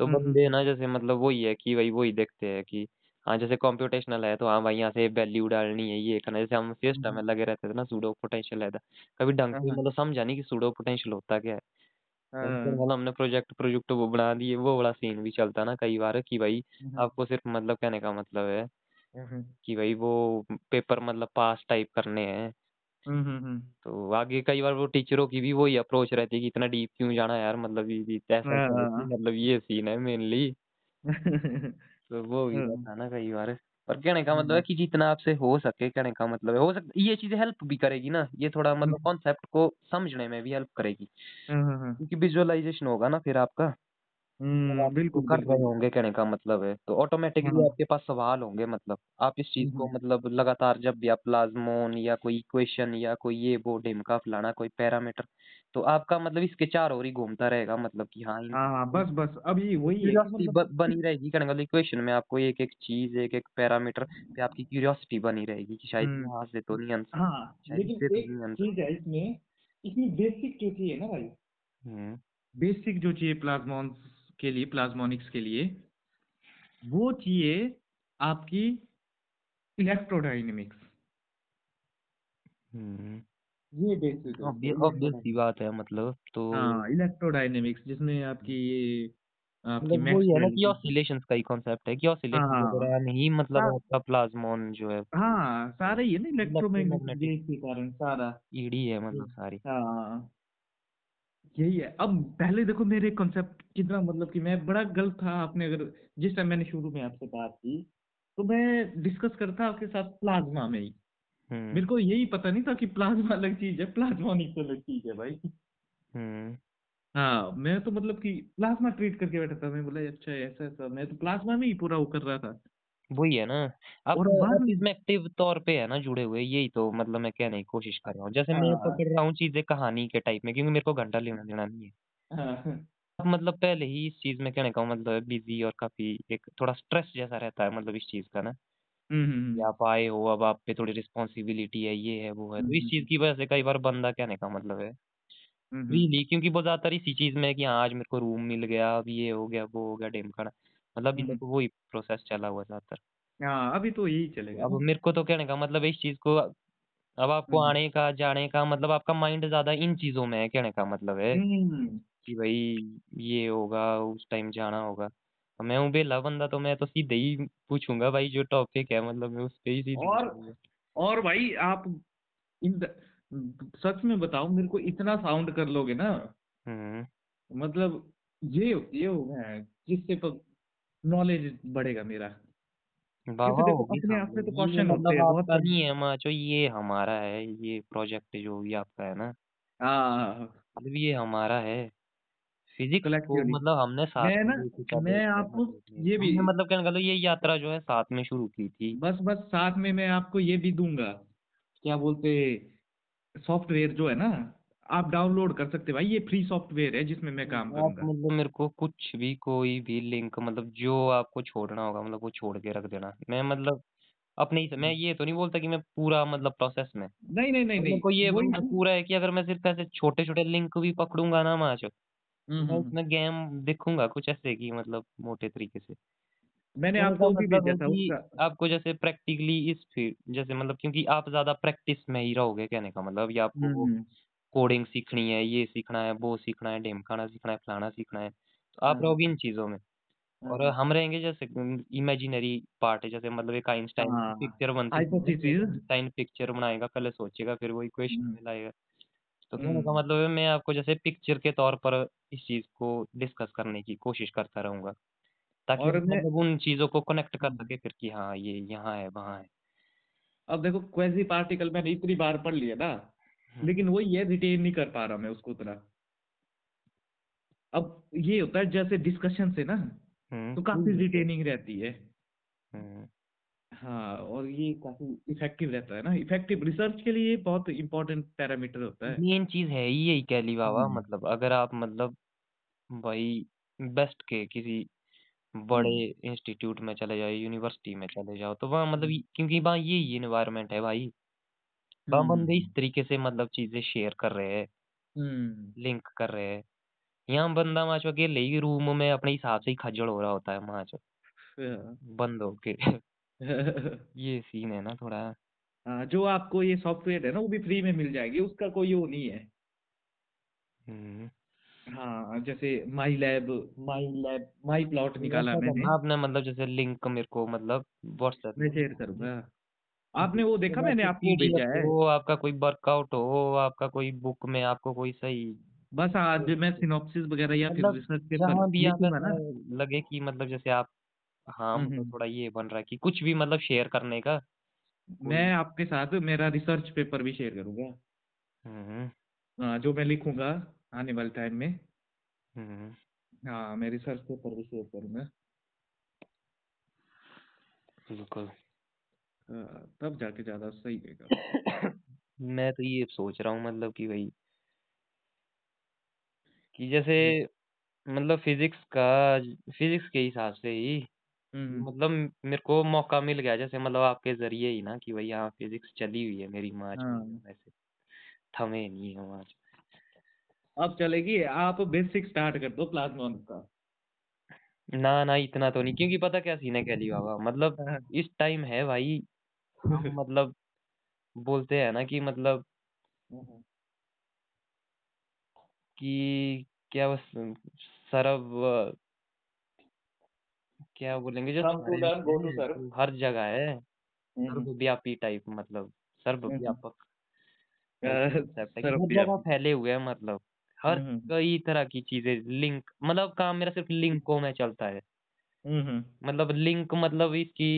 तो हम्म, हम्म, बंदे ना जैसे मतलब वही है कि भाई वही देखते हैं कि हाँ जैसे कंप्यूटेशनल है तो हाँ भाई यहाँ से वैल्यू डालनी है ये करना है। जैसे हम सिस्टम में हम्म, लगे रहते थे ना सूडो पोटेंशियल है कभी ढंग हाँ से हाँ। मतलब समझा नहीं कि सूडो पोटेंशियल होता क्या है। फिर हाँ, मतलब हमने प्रोजेक्ट प्रोजेक्ट वो बना दिए वो बड़ा सीन भी चलता ना कई बार कि भाई आपको सिर्फ़ मतलब कहने का मतलब है कि भाई वो पेपर मतलब पास टाइप करने हैं। तो आगे कई बार वो टीचरों की भी वही अप्रोच रहती है कि इतना डीप क्यों जाना यार मतलब ये ये ऐसा हाँ, है हाँ, मतलब ये सीन है मेनली तो वो भी हाँ, ना कई बार। पर कहने का मतलब है हम्म, कि जितना आपसे हो सके कहने का मतलब है। हो सकता ये चीज़ें हेल्प भी करेगी ना ये थोड़ा मतलब हम्म, कॉन्सेप्ट को समझने में भी हेल्प करेगी। क्योंकि विजुअलाइजेशन होगा ना फिर आपका। आप हम्म, इसको बिल्कुल कर रहे बिल्कुल। होंगे कहने का मतलब है तो ऑटोमेटिकली हाँ। आपके पास सवाल होंगे मतलब आप इस चीज़ को हम्म, मतलब लगातार जब भी आप प्लाज्मोन या कोई इक्वेशन या कोई ये वो ढिमका फलाना कोई पैरामीटर तो आपका मतलब इसके चार ओर ही घूमता रहेगा मतलब कि हाँ इन हाँ हाँ बस बस अभी वही है कि क्यूरियोसिटी मतलब बनी रहेगी कहने का मतलब इक्वेशन में आपको एक एक चीज़ एक एक पैरामीटर पे आपकी क्यूरियोसिटी बनी रहेगी कि शायद हम्म। यहाँ से तो नहीं आंसर हाँ शायद इससे लेकिन तो एक नहीं आंसर चीज़ है इसमें इसमें बेसिक जो चाहिए ना भाई हम्म। बेसिक जो चाहिए प्लाज्मॉन्स के लिए प्लाज्मोनिक्स के लिए वो चाहिए आपकी इलेक्ट्रोडायनेमिक्स हम्म। ये बेसिक है। बात है मतलब तो हाँ इलेक्ट्रोडायनेमिक्स जिसमें आपकी ये आपकी मतलब है ना कि ऑसिलेशंस का ही है कि हाँ ऑसिलेशन हाँ। मतलब आपका प्लाज्मोन जो है। हाँ सारा ही है ना इलेक्ट्रोमैग्नेटिक के कारण सारा। ईडी है मतलब सारी। हाँ। यही है। अब पहले देखो मेरे कॉन्सेप्ट कितना मतलब कि मैं बड़ा गलत था आपने अगर जिस टाइम मैंने शुरू में आपसे बात की तो मैं डिस्कस करता आपके साथ प्लाज्मा में ही। हम्म। मेरे को यही पता नहीं था कि प्लाज्मा अलग चीज़ है प्लाज्मोनिक तो अलग चीज़ है भाई। हम्म। हाँ मैं तो मतलब कि प्लाज्मा ट्रीट करके बैठा था मैं बोला अच्छा ऐसा ऐसा मैं तो प्लाज्मा में ही पूरा वो कर रहा था। वही है ना। आप और बाद आप में एक्टिव तौर पे है ना जुड़े हुए यही तो मतलब मैं कहने की कोशिश कर रहा हूँ। जैसे मैं हाँ। पकड़ रहा हूँ चीज़ें कहानी के टाइप में क्योंकि मेरे को घंटा लेना देना नहीं है। हाँ अब मतलब पहले ही इस चीज़ में कहने का मतलब बिज़ी और काफ़ी एक थोड़ा स्ट्रेस जैसा रहता है मतलब इस चीज़ का ना। हम्म कि हम्म आप आए हो अब आप पे थोड़ी रिस्पॉन्सिबिलिटी है ये है वो है। तो इस हम्म चीज़ की वजह से कई बार बंदा कहने का मतलब है। हम्म हम्म रियली क्योंकि वो ज़्यादातर इसी चीज़ में है कि हाँ आज मेरे को रूम मिल गया अब ये हो गया वो हो गया ढिमकाना मतलब अभी हम्म, तक। वही प्रोसेस चला हुआ ज़्यादातर। हाँ अभी तो यही चलेगा अब मेरे को तो कहने का मतलब इस चीज़ को अब आपको हम्म। आने का जाने का मतलब आपका माइंड ज़्यादा इन चीज़ों में है कहने का मतलब है। हम्म। कि भाई ये होगा उस टाइम जाना होगा। अब मैं हूँ बेला बंदा तो मैं तो सीधे ही पूछूँगा भाई जो टॉपिक है मतलब मैं उस पे ही सीधे और पूछूँगा। और भाई आप इन द, सच में बताओ मेरे को इतना साउंड कर लोगे ना। हम्म। मतलब ये ये होगा जिससे नॉलेज बढ़ेगा मेरा। क्योंकि बाबा देखो अपने आप से तो ये क्वेश्चन होते मतलब हैं बहुत आपका नहीं है माचो ये हमारा है ये प्रोजेक्ट जो भी आपका है ना। हाँ। मतलब ये हमारा है। फिजिक्स को कलेक्टिवली मतलब हमने साथ मैं में लेके चले मैं थे आपको मतलब ये। ये भी हमने मतलब कहने का मतलब ये यात्रा जो है साथ में शुरू की थी। बस बस साथ में मैं आपको ये भी दूँगा। क्या बोलते सॉफ्टवेयर जो है ना आप डाउनलोड कर सकते भाई ये फ्री सॉफ्टवेयर है जिसमें मैं काम आप करूँगा। मतलब मेरे को कुछ भी कोई भी लिंक मतलब जो आपको छोड़ना होगा मतलब वो छोड़ के रख देना। मैं मतलब अपने ही मैं ये तो नहीं बोलता कि मैं पूरा मतलब प्रोसेस में। नहीं नहीं नहीं मेरे नहीं को ये वही भरोसा पूरा है कि अगर मैं सिर्फ़ ऐसे छोटे छोटे लिंक भी पकड़ूँगा ना माचो हम्म मैं हम्म हम्म। गेम देखूँगा कुछ ऐसे की मतलब मोटे तरीके से। मैंने का आपको भी मतलब भेजा है था कि उसका आपको जैसे प्रैक्टिकली इस फ़ील्ड जैसे मतलब क्योंकि आप ज़्यादा प्रैक्टिस में ही रहोगे कहने का मतलब ये आपको वो हम्म। कोडिंग सीखनी है ये सीखना है वो सीखना है ढिमकाना सीखना है फलाना सीखना है तो आप हाँ रहोगे इन चीज़ों में। और हाँ हम रहेंगे जैसे इमेजिनरी पार्ट है जैसे मतलब एक आइंस्टाइन हाँ पिक्चर बनती थी हाइपोथेसिस आइंस्टाइन पिक्चर बनाएगा पहले सोचेगा फिर वो इक्वेशन हम्म। में लाएगा। तो कहने का हम्म। मतलब है मैं आपको जैसे पिक्चर के तौर पर इस चीज़ को डिस्कस करने की कोशिश करता रहूँगा ताकि और मैं मतलब उन चीज़ों को कनेक्ट कर हम्म, सके फिर कि हाँ ये यहाँ है वहाँ है। अब देखो क्वेजी पार्टिकल मैंने इतनी बार पढ़ लिया ना लेकिन वही है रिटेन नहीं कर पा रहा मैं उसको उतना। अब ये होता है जैसे डिस्कशन से ना हम्म। तो काफ़ी रिटेनिंग रहती है। हम्म। हाँ और ये काफ़ी इफ़ेक्टिव रहता है ना। इफ़ेक्टिव रिसर्च के लिए बहुत इंपॉर्टेंट पैरामीटर होता है। मेन चीज़ है ही यही कह ली बाबा हम्म। मतलब अगर आप मतलब भाई बेस्ट के किसी बड़े इंस्टीट्यूट में चले जाओ यूनिवर्सिटी में चले जाओ तो वहाँ मतलब क्योंकि वहाँ यही इन्वायरमेंट है भाई। वहाँ बंदे इस हम्म तरीके से मतलब चीज़ें शेयर कर रहे हैं। हम्म लिंक कर रहे हैं। यहाँ बंदा माचो अकेले ही रूम में अपने हिसाब से ही खज्जल हो रहा होता है माचो हाँ। बंद होके। ये सीन है ना थोड़ा। हाँ जो आपको ये सॉफ्टवेयर है ना वो भी फ्री में मिल जाएगी उसका कोई वो नहीं है। हम्म हाँ जैसे my lab my lab my plot निकाला वैसा मैंने। करना आपने मतलब जैसे लिंक मेरे को मतलब व्हाट्सएप मैं शेयर करूँगा। आपने वो देखा? मैंने आपको भेजा है। हो आपका कोई वर्कआउट हो आपका कोई बुक में आपको कोई सही बस आज मैं सिनॉप्सिस वगैरह या फिर रिसर्च पेपर अगर ना। लगे कि मतलब जैसे आप हाँ हम्म, मतलब हम्म। थोड़ा ये बन रहा है कि कुछ भी मतलब शेयर करने का मैं आपके साथ मेरा रिसर्च पेपर भी शेयर करूँगा। हम्म हाँ, जो मैं लिखूँगा आने वाले टाइम में। हम्म। हाँ मैं रिसर्च पेपर भी शेयर करूँगा। बिल्कुल। तब जाके ज़्यादा सही रहेगा। मैं तो ये सोच रहा हूँ मतलब कि भाई कि जैसे मतलब फिजिक्स का फिजिक्स के हिसाब से ही हम्म मतलब मेरे को मौका मिल गया जैसे मतलब आपके ज़रिए ही ना कि भाई हाँ फिजिक्स चली हुई है मेरी मार्च में हाँ। वैसे थमे नहीं है मार्च अब चलेगी आप बेसिक स्टार्ट कर दो प्लाज्मा का। ना ना इतना तो नहीं क्योंकि पता क्या सीन है कैली बाबा? मतलब हाँ, इस टाइम है भाई हम मतलब बोलते हैं ना कि मतलब हम्म, कि क्या बस सर्व क्या बोलेंगे जो Come to सारे learn, go to serve. हर जगह है हम्म, सर्वव्यापी टाइप मतलब सर्वव्यापक अह, concept है कि हर सर्वव्यापी। जगह फैले हुए हैं मतलब हर हम्म, कई तरह की चीज़ें लिंक मतलब काम मेरा सिर्फ़ लिंकों में चलता है। हम्म, हम्म, मतलब लिंक मतलब इसकी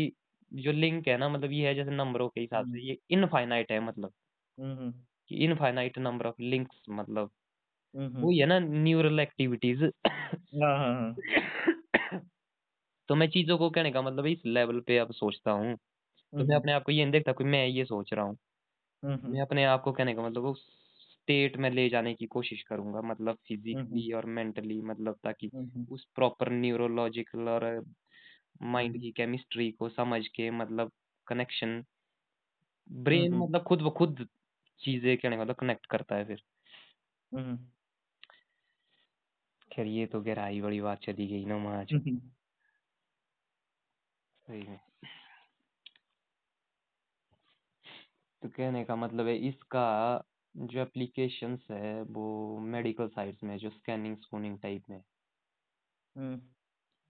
जो लिंक है ना मतलब ये है जैसे नंबरों के हिसाब से ये इनफाइनाइट है मतलब। हम्म, कि इनफाइनाइट नंबर ऑफ़ लिंक्स मतलब। हम्म, वही है ना न्यूरल एक्टिविटीज़ हाँ हाँ हाँ। तो मैं चीज़ों को कहने का मतलब इस लेवल पे अब सोचता हूँ। तो मैं अपने आप को ये नहीं देखता कि मैं ये सोच रहा हूँ। हम्म, मैं अपने आप को कहने का मतलब उस स्टेट में ले जाने की कोशिश करूँगा मतलब फिजिकली और मेंटली मतलब ताकि हम्म, उस प्रॉपर न्यूरोलॉजिकल और माइंड हम्म, की केमिस्ट्री को समझ के मतलब कनेक्शन ब्रेन हम्म, मतलब खुद ब खुद चीज़ें कहने का मतलब कनेक्ट करता है फिर। हम्म, खैर ये तो गहराई बड़ी बात चली गई ना वहाँ आज। हम्म, सही में। तो कहने का मतलब है इसका जो एप्लीकेशंस है वो मेडिकल साइट्स में जो स्कैनिंग स्कूनिंग टाइप में। हम्म,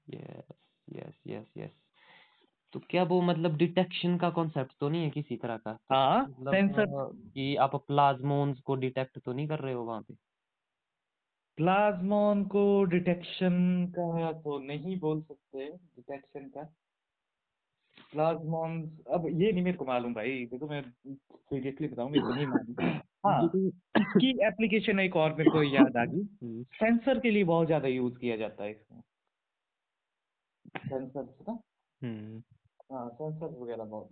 यस यस यस यस तो क्या वो मतलब डिटेक्शन का कॉन्सेप्ट तो नहीं है किसी तरह का? तो हाँ मतलब सेंसर अ, कि आप प्लाज्मोन्स को डिटेक्ट तो नहीं कर रहे हो वहाँ पे? प्लाज्मॉन को डिटेक्शन का तो नहीं बोल सकते डिटेक्शन का। प्लाज्मॉन अब ये नहीं मेरे को मालूम भाई देखो मैं सीरियसली बताऊँ मेरे को नहीं मालूम। हाँ इसकी एप्लीकेशन एक और मेरे को याद आ गई। हम्म, सेंसर के लिए बहुत ज़्यादा यूज़ किया जाता है इसमें सेंसर ना। हम्म, हाँ सेंसर वगैरह बहुत।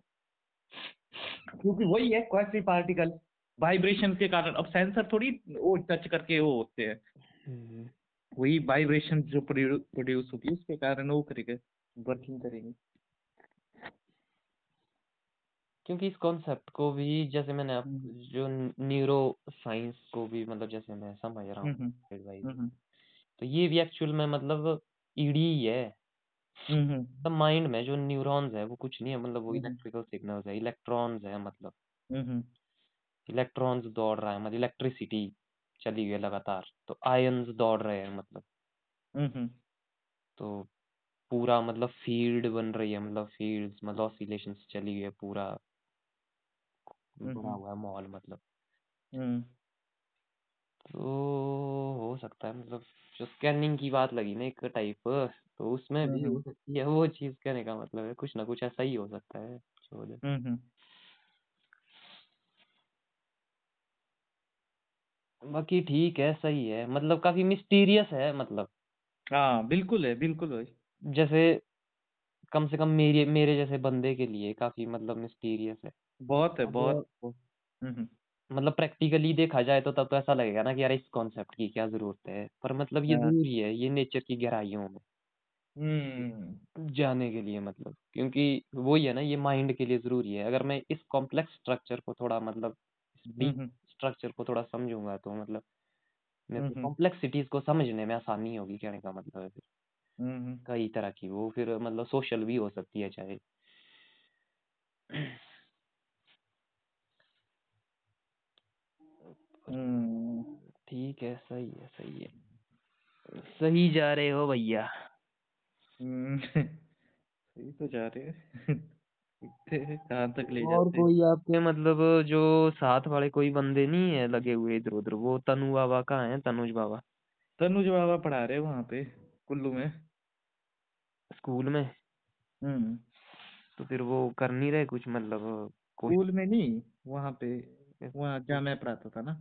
क्योंकि वही है क्वासी पार्टिकल वाइब्रेशन के कारण। अब सेंसर थोड़ी वो टच करके वो होते हैं। हम्म, वही वाइब्रेशन जो प्रोड्यूस होती है उसके कारण वो करेंगे वर्किंग करेंगे। क्योंकि इस कॉन्सेप्ट को भी जैसे मैंने आप हम्म, जो न्यूरो साइंस को भी मतलब जैसे मैं समझ रहा हूँ तो ये भी एक्चुअल में मतलब ईडी ही। है मतलब माइंड में जो न्यूरॉन्स है वो कुछ नहीं है मतलब वो हम्म, इलेक्ट्रिकल सिग्नल्स है इलेक्ट्रॉन्स है मतलब। हम्म, इलेक्ट्रॉन्स दौड़ रहा है मतलब इलेक्ट्रिसिटी चली गई है लगातार तो आयंस दौड़ रहे हैं मतलब। हम्म, तो पूरा मतलब फ़ील्ड बन रही है मतलब फील्ड्स मतलब ऑसिलेशंस चली गई है पूरा बना हुआ है माहौल मतलब। तो हो सकता है मतलब जो स्कैनिंग की बात लगी ना एक टाइप। तो उसमें भी हो। सकती है वो चीज़ कहने का मतलब है कुछ ना कुछ ऐसा ही हो सकता है हम्म, बाकी ठीक है सही है मतलब काफ़ी मिस्टीरियस है मतलब। हाँ बिल्कुल है बिल्कुल है जैसे कम से कम मेरे मेरे जैसे बंदे के लिए काफ़ी मतलब मिस्टीरियस है। बहुत है अब बहुत। हम्म, मतलब प्रैक्टिकली देखा जाए तो तब तो ऐसा लगेगा ना कि यार इस कॉन्सेप्ट की क्या ज़रूरत है पर मतलब ये हाँ, ज़रूरी है ये नेचर की गहराइयों में। हम्म, जाने के लिए मतलब क्योंकि वही है ना ये माइंड के लिए ज़रूरी है। अगर मैं इस कॉम्प्लेक्स स्ट्रक्चर को थोड़ा मतलब डीप हम्म, स्ट्रक्चर को थोड़ा समझूँगा तो मतलब मेरे को हम्म कॉम्प्लेक्सिटीज को समझने में आसानी होगी कहने का मतलब है फिर। हम्म कई तरह की वो फिर मतलब सोशल भी हो सकती है चाहे। हम्म। ठीक है सही है सही है। सही जा रहे हो भैया। हम्म, सही तो जा रहे हैं। देखते हैं कहाँ तक ले और जाते हैं? कोई आपके मतलब जो साथ वाले कोई बंदे नहीं है लगे हुए इधर उधर वो तनु बाबा कहाँ है? तनुज बाबा। तनुज बाबा पढ़ा रहे वहाँ पे कुल्लू में? स्कूल में। हम्म। तो फिर वो कर नहीं रहे कुछ मतलब कोई? स्कूल में नहीं वहाँ पे वहाँ जहाँ मैं पढ़ाता था ना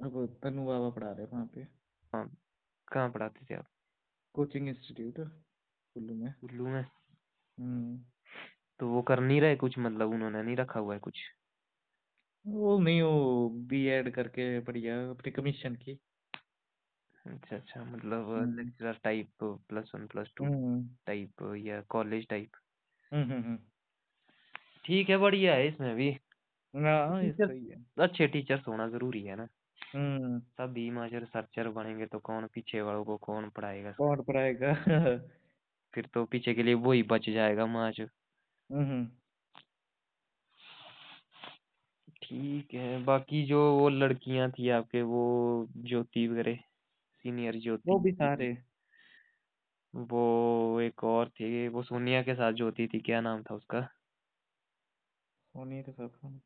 अब तनु बाबा पढ़ा रहे वहाँ पे। हाँ कहाँ पढ़ाते थे आप? कोचिंग इंस्टीट्यूट कुल्लू में। कुल्लू में? हम्म। तो वो कर नहीं रहे कुछ? मतलब उन्होंने नहीं रखा हुआ है कुछ? वो नहीं वो बी एड करके बढ़िया अपनी कमीशन की। अच्छा अच्छा मतलब। Lecturer type plus one plus two type या कॉलेज टाइप हम्म हम्म ठीक है बढ़िया है इसमें भी। ये टीचर सही है अच्छे टीचर्स होना ज़रूरी है ना। हम्म। सभी माजर रिसर्चर बनेंगे तो कौन पीछे वालों को कौन पढ़ाएगा? कौन पढ़ाएगा? फिर तो पीछे के लिए वही बच जाएगा माज हम्म। ठीक है बाकी जो वो लड़कियाँ थी आपके वो ज्योति वगैरह सीनियर ज्योति वो भी सारे। वो एक और थी वो सोनिया के साथ ज्योति थी क्या नाम था उसका? सोनी के साथ हाँ।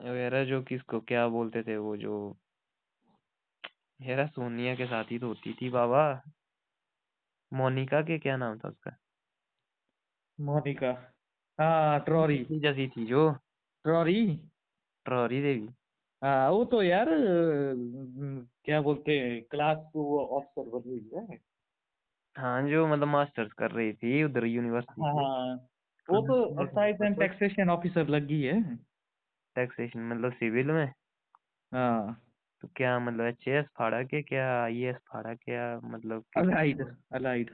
वगैरह जो किसको क्या बोलते थे वो जो यार सोनिया के साथ ही तो होती थी बाबा। मोनिका के क्या नाम था उसका? मोनिका। हाँ ट्रॉरी। जैसी थी जो। ट्रॉरी? ट्रॉरी देवी। हाँ वो तो यार क्या बोलते हैं क्लास टू ऑफिसर बनी हुई है। हाँ जो मतलब मास्टर्स कर रही थी उधर यूनिवर्सिटी हाँ वो तो एक्साइज एंड टैक्सेशन ऑफिसर लगी है। टैक्सेशन मतलब सिविल में? हाँ। तो क्या मतलब एच एस फाड़ा के क्या आई एस फाड़ा क्या मतलब अलाइड अलाइड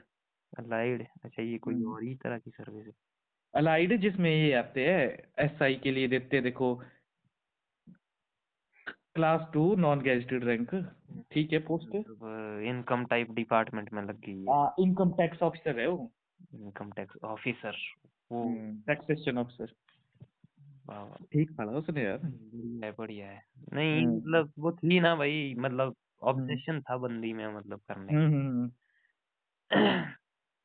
अलाइड अच्छा ये कोई हम्म। और ही तरह की सर्विस है। अलाइड जिसमें ये आते हैं एसआई के लिए देते हैं देखो। Class two non gazetted rank ठीक है पोस्ट इनकम टाइप डिपार्टमेंट में लग गई है। इनकम टैक्स ऑफिसर है वो। इनकम टैक्स ऑफिसर वो टैक्सेशन ऑफिसर वाह वाह, ठीक पढ़ा उसने यार बढ़िया है बढ़िया है नहीं हम्म। मतलब वो थी ना भाई मतलब ऑब्जेक्शन था बंदी में मतलब करने। हम्म हम्म, हम्म।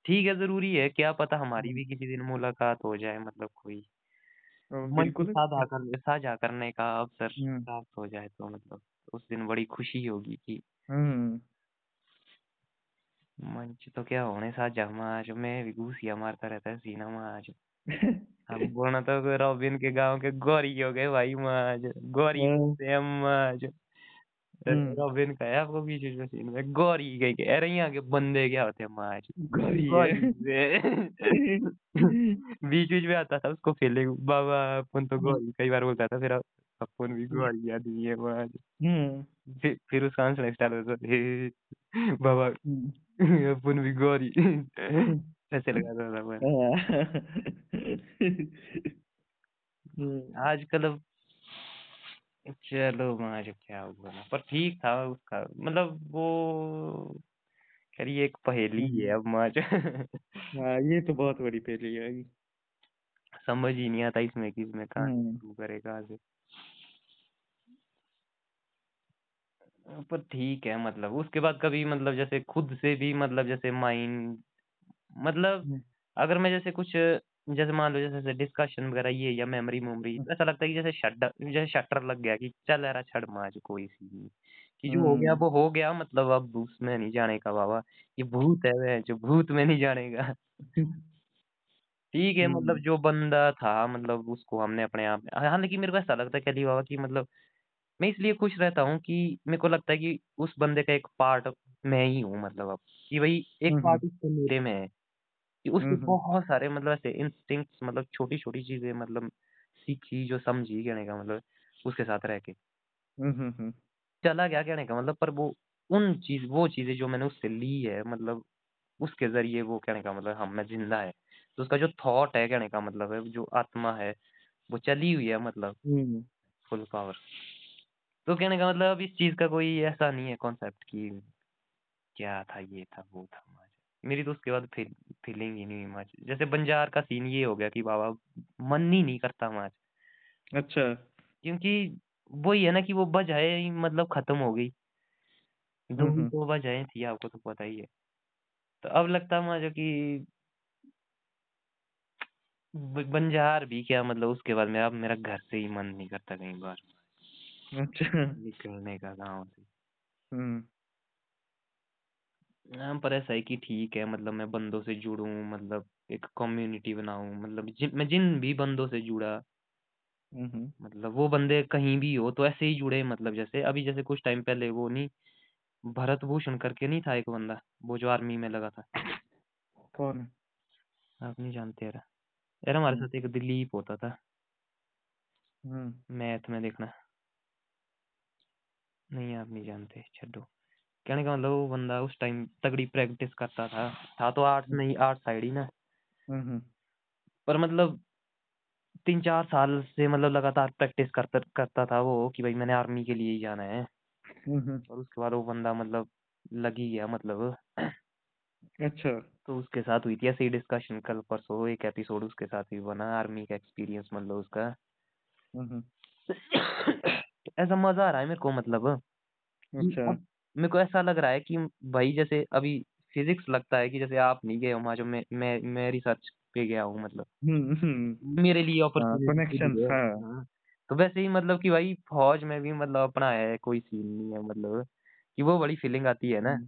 ठीक है ज़रूरी है क्या पता हमारी भी किसी दिन मुलाकात हो जाए मतलब कोई मन बिल्कुल साझा करने साझा करने का अवसर हम्म। प्राप्त हो जाए तो मतलब उस दिन बड़ी खुशी होगी कि हम्म मंच तो क्या होने साझा माज में भी घूसिया मारता रहता है सीना माज हम बोलना तो रॉबिन के गाँव के गौरी हो गए भाई माज गौरी। से हम माज। हम्म। रॉबिन का है आपको बीच बीच में सीन में गौरी गई के अरे यहाँ के बंदे क्या होते हैं माज? गौरी गौरी से। बीच बीच में आता था उसको फीलिंग बाबा अपन तो गौरी कई बार बोलता था फिर अपन भी गौरी आदमी है माज। हम्म। फिर फिर उसका आंसर स्टार्ट होता था बाबा हम्म। अपन भी गौरी। ऐसे लगाता था मैं हम्म। आजकल अब चलो मार क्या ना। पर ठीक था उसका मतलब वो खैर ये एक पहेली है अब माज हाँ ये तो बहुत बड़ी पहेली है समझ ही नहीं आता इसमें कि इसमें कहाँ हम्म। शुरू करे कहाँ से। पर ठीक है मतलब उसके बाद कभी मतलब जैसे खुद से भी मतलब जैसे माइंड मतलब हम्म। अगर मैं जैसे कुछ जैसे मान लो जैसे डिस्कशन वगैरह ये या मेमोरी मेमोरी ऐसा लगता है कि जैसे शट जैसे शटर लग गया कि चल यार छड़ माज कोई सी भी कि जो हो गया हम्म। वो हो गया मतलब अब उसमें नहीं जाने का बाबा ये भूत है वह जो भूत में नहीं जानेगा ठीक है मतलब हम्म। जो बंदा था मतलब उसको हमने अपने आप हाँ लेकिन मेरे को ऐसा लगता है कि बाबा की मतलब मैं इसलिए खुश रहता हूँ कि मेरे को लगता है कि उस बंदे का एक पार्ट मैं ही हूँ मतलब अब कि भाई एक हम्म। पार्ट उसके मेरे में है कि उसके हम्म। बहुत सारे मतलब ऐसे इंस्टिंक्ट्स मतलब छोटी छोटी चीज़ें मतलब सीखी जो समझी कहने का मतलब उसके साथ रह के। चला गया कहने का मतलब पर वो उन चीज़ वो चीज़ें जो मैंने उससे ली है मतलब उसके ज़रिए वो कहने का मतलब हम में ज़िंदा है तो उसका जो थॉट है कहने का मतलब है जो आत्मा है वो चली हुई है मतलब। फुल पावर तो कहने का मतलब इस चीज़ का कोई ऐसा नहीं है कॉन्सेप्ट कि क्या था ये था वो था मेरी तो उसके बाद फील, फीलिंग ही नहीं हुई माज जैसे बंजार का सीन ये हो गया कि बाबा मन ही नहीं करता माज अच्छा। क्योंकि वही है ना कि वो बजाए ही मतलब खत्म हो गई। दो ही हम्म। तो बजाए थी आपको तो पता ही है। तो अब लगता है मुझे कि बंजार भी क्या मतलब उसके बाद मेरा मेरा घर से ही मन नहीं करता कहीं बार। अच्छा। निकलने का गाँव से। हम्म। हाँ पर ऐसा है कि ठीक है मतलब मैं बंदों से जुड़ूं मतलब एक कम्युनिटी बनाऊँ मतलब जिन मैं जिन भी बंदों से जुड़ा हम्म। मतलब वो बंदे कहीं भी हो तो ऐसे ही जुड़े मतलब जैसे अभी जैसे कुछ टाइम पहले वो नहीं भरत भूषण करके नहीं था एक बंदा वो जो आर्मी में लगा था। कौन? आप नहीं जानते यार। यार हमारे हम्म। साथ एक दिलीप होता था। हम्म। मैथ में देखना। नहीं आप नहीं जानते छोड़ो कहने का मतलब वो बंदा उस टाइम तगड़ी प्रैक्टिस करता था। था तो आर्ट्स में ही आर्ट साइड ही ना। हम्म, हम्म। पर मतलब तीन चार साल से मतलब लगातार प्रैक्टिस करता करता था वो कि भाई मैंने आर्मी के लिए ही जाना है। हम्म। और उसके बाद वो बंदा मतलब लगी गया मतलब। अच्छा। तो उसके साथ हुई थी ऐसी डिस्कशन कल परसों एक एपिसोड उसके साथ भी बना आर्मी का एक्सपीरियंस मतलब उसका। तो ऐसा मज़ा आ रहा है मेरे को मतलब। अच्छा। मेरे को ऐसा लग रहा है कि भाई जैसे अभी फिजिक्स लगता है कि जैसे आप नहीं गए हो वहाँ जो मैं मैं मैं रिसर्च पे गया हूँ मतलब। हम्म, हम्म। मेरे लिए अपॉर्चुनिटी कनेक्शन है। हाँ। हाँ तो वैसे ही मतलब कि भाई फौज में भी मतलब अपना है कोई सीन नहीं है मतलब कि वो बड़ी फीलिंग आती है ना।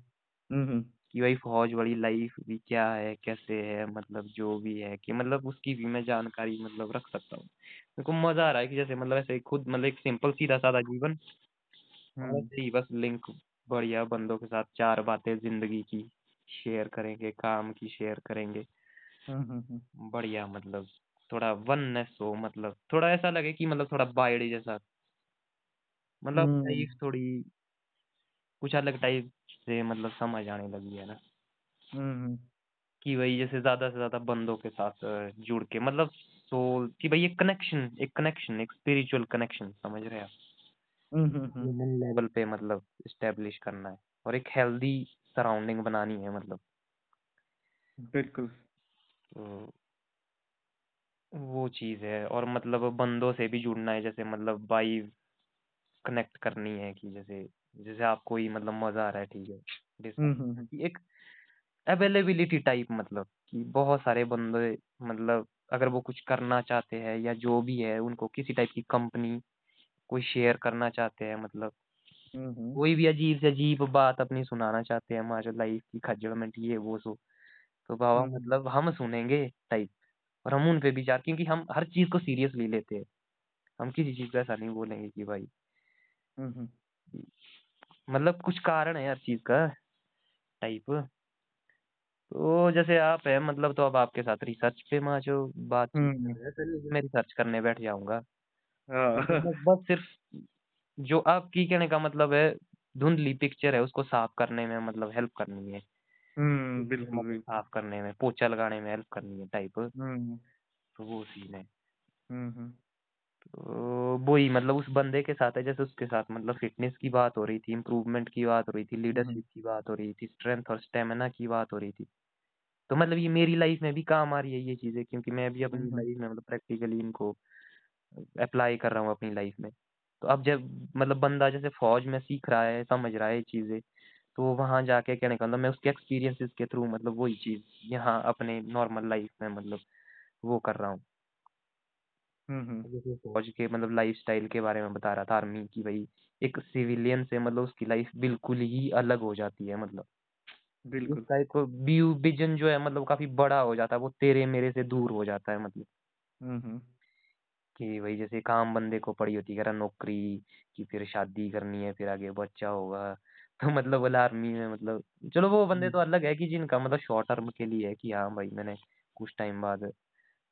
हम्म, हम्म। कि भाई फौज वाली लाइफ भी क्या है कैसे है मतलब जो भी है कि मतलब उसकी भी मैं जानकारी मतलब रख सकता हूँ। मेरे को मज़ा आ रहा है कि जैसे मतलब ऐसे खुद मतलब एक सिंपल सीधा साधा जीवन और हम्म, ऐसे ही बस लिंक बढ़िया बंदों के साथ चार बातें ज़िंदगी की शेयर करेंगे काम की शेयर करेंगे। हम्म, हम्म, हम्म। बढ़िया मतलब थोड़ा वननेस हो मतलब थोड़ा ऐसा लगे कि मतलब थोड़ा बायडी जैसा। मतलब लाइफ थोड़ी कुछ अलग टाइप से मतलब समझ आने लगी है ना। हम्म, कि भाई जैसे ज़्यादा से ज़्यादा बंदों के साथ जुड़ के मतलब सोल कि भाई एक कनेक्शन एक कनेक्शन एक स्पिरिचुअल कनेक्शन समझ रहे हैं आप? हम्म, हम्म, हम्म। ह्यूमन लेवल पे मतलब इस्टेब्लिश करना है और एक हेल्दी सराउंडिंग बनानी है मतलब। बिल्कुल। तो वो चीज़ है और मतलब बंदों से भी जुड़ना है जैसे मतलब वाइब कनेक्ट करनी है कि जैसे जैसे आपको ही मतलब मज़ा आ रहा है ठीक है हम्म, डिस्कस हम्म, कि एक अवेलेबिलिटी टाइप मतलब कि बहुत सारे बंदे मतलब अगर वो कुछ करना चाहते हैं या जो भी है उनको किसी टाइप की कंपनी कोई शेयर करना चाहते हैं मतलब हम्म, हम्म, कोई भी अजीब से अजीब बात अपनी सुनाना चाहते हैं हमारे लाइफ की खजड़मेंट ये वो सो। तो बाबा हम्म, मतलब हम सुनेंगे टाइप और हम उन पे विचार क्योंकि हम हर चीज़ को सीरियसली लेते हैं। हम किसी चीज़ को ऐसा नहीं बोलेंगे कि भाई। मतलब कुछ कारण है हर चीज़ का टाइप तो जैसे आप है मतलब तो अब आपके साथ रिसर्च पे मैं जो चलिए मैं रिसर्च करने बैठ जाऊँगा। हाँ। मतलब बस सिर्फ़ जो आपकी कहने का मतलब है धुंधली पिक्चर है उसको साफ़ करने में मतलब हेल्प करनी है। हम्म, बिल्कुल मतलब बिल्कुल। साफ़ करने में पोछा लगाने में हेल्प करनी है टाइप हम्म, तो वो सीन है। हम्म, हम्म, तो वही मतलब उस बंदे के साथ है जैसे उसके साथ मतलब फिटनेस की बात हो रही थी इम्प्रूवमेंट की बात हो रही थी हम्म, लीडरशिप की बात हो रही थी स्ट्रेंथ और स्टेमिना की बात हो रही थी। तो मतलब ये मेरी लाइफ में भी काम आ रही है ये चीज़ें क्योंकि मैं भी अपनी हम्म, लाइफ में मतलब प्रैक्टिकली इनको अप्लाई कर रहा हूँ अपनी लाइफ में। तो अब जब मतलब बंदा जैसे फौज में सीख रहा है समझ रहा है ये चीज़ें तो वो वहाँ जाके क्या निकलता मैं उसके एक्सपीरियंसेस के थ्रू मतलब वही चीज़ यहाँ अपने नॉर्मल लाइफ में मतलब वो कर रहा हूँ। हम्म, हम्म, जैसे फौज के मतलब लाइफ स्टाइल के बारे में बता रहा था आर्मी की भाई एक सिविलियन से मतलब उसकी लाइफ बिल्कुल ही अलग हो जाती है मतलब। बिल्कुल। उसका एक व्यू विजन जो है मतलब काफ़ी बड़ा हो जाता है वो तेरे मेरे से दूर हो जाता है मतलब। हम्म, हम्म, कि भाई जैसे काम बंदे को पड़ी होती है कह नौकरी की फिर शादी करनी है फिर आगे बच्चा होगा। तो मतलब बोला आर्मी में मतलब चलो वो बंदे तो अलग है कि जिनका मतलब शॉर्ट टर्म के लिए है कि हाँ भाई मैंने कुछ टाइम बाद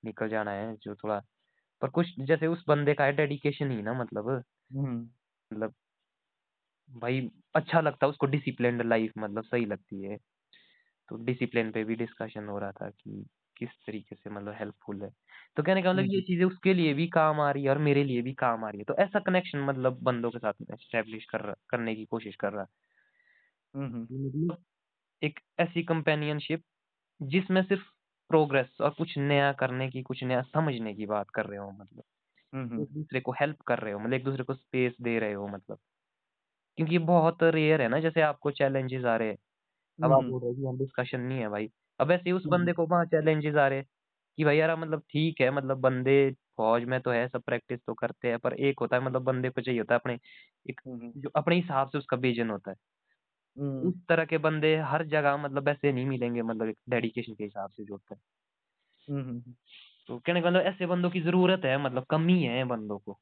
निकल जाना है जो थोड़ा पर कुछ जैसे उस बंदे का है डेडिकेशन ही ना मतलब। हम्म, मतलब भाई अच्छा लगता है उसको डिसिप्लिन लाइफ मतलब सही लगती है। तो डिसिप्लिन पे भी डिस्कशन हो रहा था कि किस तरीके से मतलब हेल्पफुल है। तो कहने का मतलब ये चीज़ें उसके लिए भी काम आ रही है और मेरे लिए भी काम आ रही है। तो ऐसा कनेक्शन मतलब बंदों के साथ में एस्टेब्लिश कर रहा करने की कोशिश कर रहा। है हम्म, मतलब एक ऐसी कंपेनियनशिप जिसमें सिर्फ़ प्रोग्रेस और कुछ नया करने की कुछ नया समझने की बात कर रहे हो मतलब। हम्म, एक दूसरे को हेल्प कर रहे हो मतलब एक दूसरे को स्पेस दे रहे हो मतलब। क्योंकि ये बहुत रेयर है ना जैसे आपको चैलेंजेस आ रहे हैं। अब आप हम्म, बोल रहे हो कि यहाँ डिस्कशन नहीं है भाई। अब ऐसे ही उस हम्म, बंदे को वहाँ चैलेंजेस आ रहे हैं। कि भाई यार मतलब ठीक है मतलब बंदे फौज में तो है सब प्रैक्टिस तो करते हैं पर एक होता है मतलब बंदे को चाहिए होता है अपने एक हम्म, जो अपने हिसाब से उसका विजन होता है। हम्म, उस तरह के बंदे हर जगह मतलब ऐसे नहीं मिलेंगे मतलब एक डेडिकेशन के हिसाब से जो होता है। हम्म, तो कहने का मतलब ऐसे बंदों की ज़रूरत है मतलब कमी है बंदों को।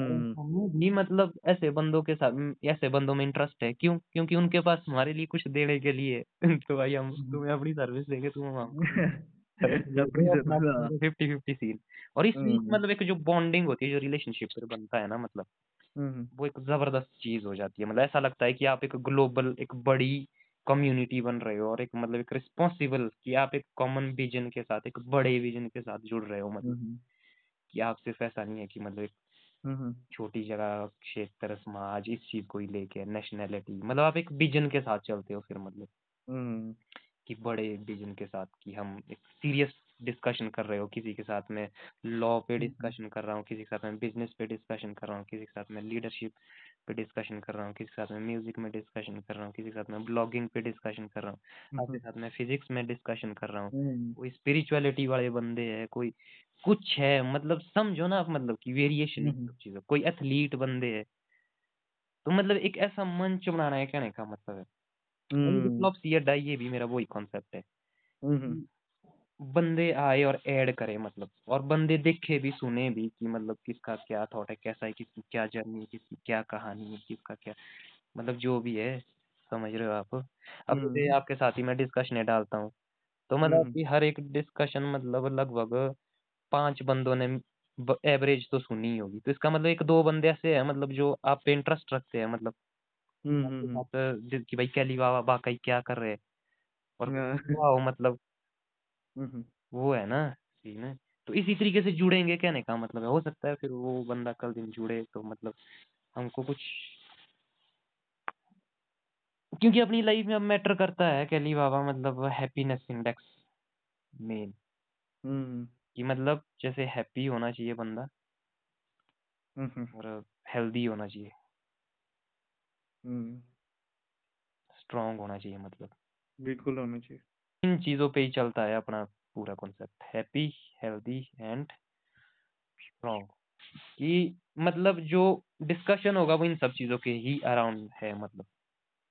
और हम्म, हमें भी मतलब ऐसे बंदों के साथ म, ऐसे बंदों में इंटरेस्ट है। क्यों? क्योंकि उनके पास हमारे लिए कुछ देने के लिए है। तो भाई हम हम्म, तुम्हें अपनी सर्विस देंगे तुम हमको सर्विस दो फिफ्टी फिफ्टी सीन। और इसलिए हम्म, मतलब एक जो बॉन्डिंग होती है जो रिलेशनशिप बनता है ना मतलब हम्म, वो एक ज़बरदस्त चीज़ हो जाती है। मतलब ऐसा लगता है कि आप एक ग्लोबल एक बड़ी कम्युनिटी बन रहे हो और एक मतलब एक रिस्पॉन्सिबल कि आप एक कॉमन विजन के साथ एक बड़े विजन के साथ जुड़ रहे हो मतलब। हम्म, कि आप सिर्फ़ ऐसा नहीं है कि मतलब एक छोटी जगह क्षेत्र समाज इस चीज़ को ही लेके नेशनैलिटी मतलब आप एक विजन के साथ चलते हो फिर मतलब। कि बड़े विजन के साथ कि हम एक सीरियस डिस्कशन कर रहे हो किसी के साथ में लॉ पे हम्म, डिस्कशन कर रहा हूँ किसी के साथ में बिज़नेस पे डिस्कशन कर रहा हूँ किसी के साथ में लीडरशिप पे डिस्कशन कर रहा हूँ किसी के साथ में म्यूज़िक में डिस्कशन कर रहा हूँ किसी के साथ में ब्लॉगिंग पे डिस्कशन कर रहा हूँ आपके साथ में फिजिक्स में डिस्कशन कर रहा हूँ। हम्म, कोई स्पिरिचुअलिटी वाले बंदे है कोई कुछ है मतलब समझो ना आप मतलब कि वेरिएशन हम्म, सब चीज़ों कोई एथलीट बंदे है। तो मतलब एक ऐसा मंच बनाना है कहने का मतलब है। और हम्म, डाई ये भी मेरा वही कॉन्सेप्ट है। हम्म, बंदे आए और ऐड करे मतलब और बंदे देखे भी सुने भी कि मतलब किसका क्या थॉट है कैसा है किसकी क्या जर्नी है किसकी क्या कहानी है किसका क्या मतलब जो भी है समझ रहे हो आप? अब हम्म, आपके साथ ही मैं डिस्कशन डालता हूँ तो मतलब हम्म, कि हर एक डिस्कशन मतलब लगभग पाँच बंदों ने एवरेज तो सुनी होगी। तो इसका मतलब एक दो बंदे ऐसे हैं मतलब जो आप पे इंटरेस्ट रखते हैं मतलब। आपके हम्म, साथ जिस- कि भाई कैली बाबा वाकई क्या कर रहे हैं? और हाँ, हो मतलब हम्म, वो है ना सीन है। तो इसी तरीके से जुड़ेंगे कहने का मतलब है हो सकता है फिर वो बंदा कल दिन जुड़े तो मतलब हमको कुछ क्योंकि अपनी लाइफ में अब मैटर करता है कैली बाबा मतलब हैप्पीनेस इंडेक्स मेन। हम्म, कि मतलब जैसे हैप्पी होना चाहिए बंदा हम्म, और हेल्दी होना चाहिए। हम्म, स्ट्रांग होना चाहिए मतलब। बिल्कुल होना चाहिए। इन चीज़ों पे ही चलता है अपना पूरा concept happy healthy and strong कि मतलब जो डिस्कशन होगा वो इन सब चीज़ों के ही अराउंड है मतलब।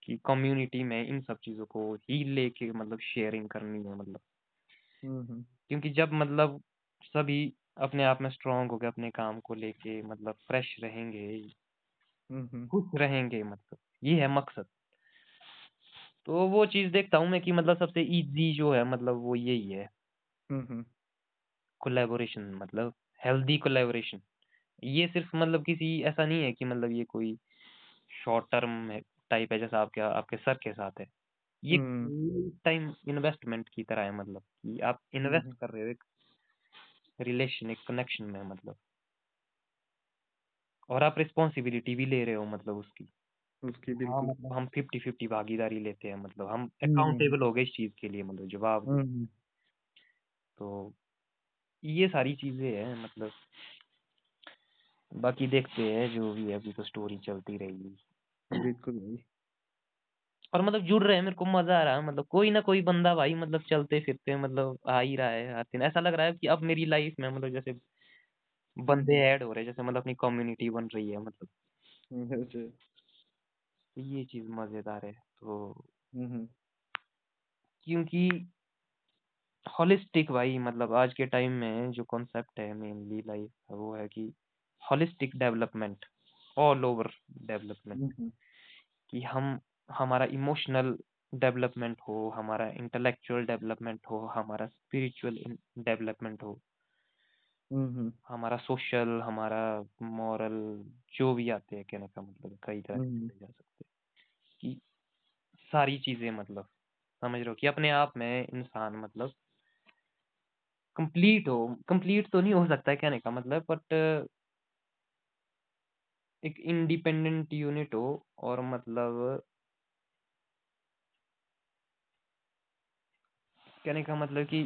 कि कम्युनिटी में इन सब चीज़ों को ही लेके मतलब शेयरिंग करनी है मतलब। हम्म, क्योंकि जब मतलब सभी अपने आप में स्ट्रांग हो गए अपने काम को लेके मतलब फ्रेश रहेंगे हम्म, खुश रहेंगे मतलब। ये है मकसद। तो वो चीज़ देखता हूँ मैं कि मतलब सबसे इजी जो है मतलब वो यही है। हम्म, कोलेबोरेशन मतलब हेल्दी कोलेबोरेशन ये सिर्फ़ मतलब किसी ऐसा नहीं है कि मतलब ये कोई शॉर्ट टर्म टाइप है जैसा आपके आपके सर के साथ है। ये हम्म, टाइम इन्वेस्टमेंट की तरह है मतलब कि आप हम्म, इन्वेस्ट कर रहे हो एक रिलेशन एक कनेक्शन में मतलब। और आप रिस्पॉन्सिबिलिटी भी ले रहे हो मतलब उसकी। उसकी हाँ बिल्कुल। मतलब हम फिफ्टी फिफ्टी भागीदारी लेते हैं मतलब हम हम्म, अकाउंटेबल हो। गए इस चीज़ के लिए मतलब जवाब। हम्म, तो ये सारी चीज़ें हैं मतलब बाकी देखते हैं जो भी है अभी तो स्टोरी चलती रहेगी। बिल्कुल भाई। और मतलब जुड़ रहे हैं मेरे को मज़ा आ रहा है मतलब कोई ना कोई बंदा भाई मतलब चलते फिरते मतलब आ ही रहा है हर दिन। ऐसा लग रहा है कि अब मेरी लाइफ में मतलब जैसे बंदे हम्म, ऐड हो रहे हैं जैसे मतलब अपनी कम्युनिटी बन रही है मतलब। ऐसे तो ये चीज़ मज़ेदार है तो हम्म, क्योंकि होलिस्टिक भाई मतलब आज के टाइम में जो कॉन्सेप्ट है मेनली लाइफ का वो है कि holistic development all over development हम्म, कि हम हमारा इमोशनल डेवलपमेंट हो हमारा इंटेलेक्चुअल डेवलपमेंट हो हमारा स्पिरिचुअल डेवलपमेंट हो। हमारा सोशल हमारा मॉरल जो भी आते हैं कहने का मतलब कई तरह से हम्म, चले जा सकते हैं कि सारी चीज़ें मतलब समझ रहे हो कि अपने आप में इंसान मतलब कंप्लीट हो कंप्लीट तो नहीं हो सकता है कहने का मतलब बट एक इंडिपेंडेंट यूनिट हो और मतलब कहने का मतलब कि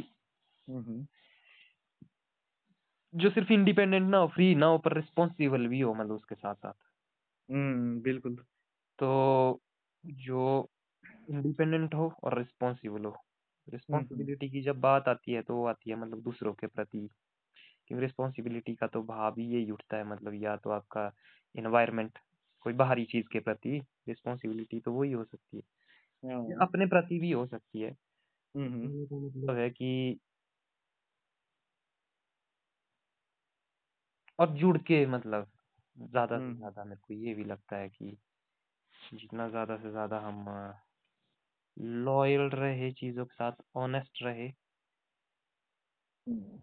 जो सिर्फ़ इंडिपेंडेंट ना हो फ्री ना हो पर रिस्पॉन्सिबल भी हो मतलब उसके साथ साथ। हम्म, बिल्कुल। तो जो इंडिपेंडेंट हो और रिस्पॉन्सिबल हो। हम्म। रिस्पॉन्सिबिलिटी की जब बात आती है तो वो आती है मतलब दूसरों के प्रति। क्योंकि रिस्पॉन्सिबिलिटी का तो भाव ही यही उठता है मतलब या तो आपका इन्वायरमेंट कोई बाहरी चीज़ के प्रति रिस्पॉन्सिबिलिटी तो वही हो सकती है। हाँ। अपने प्रति भी हो सकती है। हम्म हम्म। तो मतलब है कि और जुड़ के मतलब ज़्यादा से हम्म ज़्यादा मेरे को ये भी लगता है कि जितना ज़्यादा से ज़्यादा हम लॉयल रहे चीज़ों के साथ ऑनेस्ट रहे। हम्म,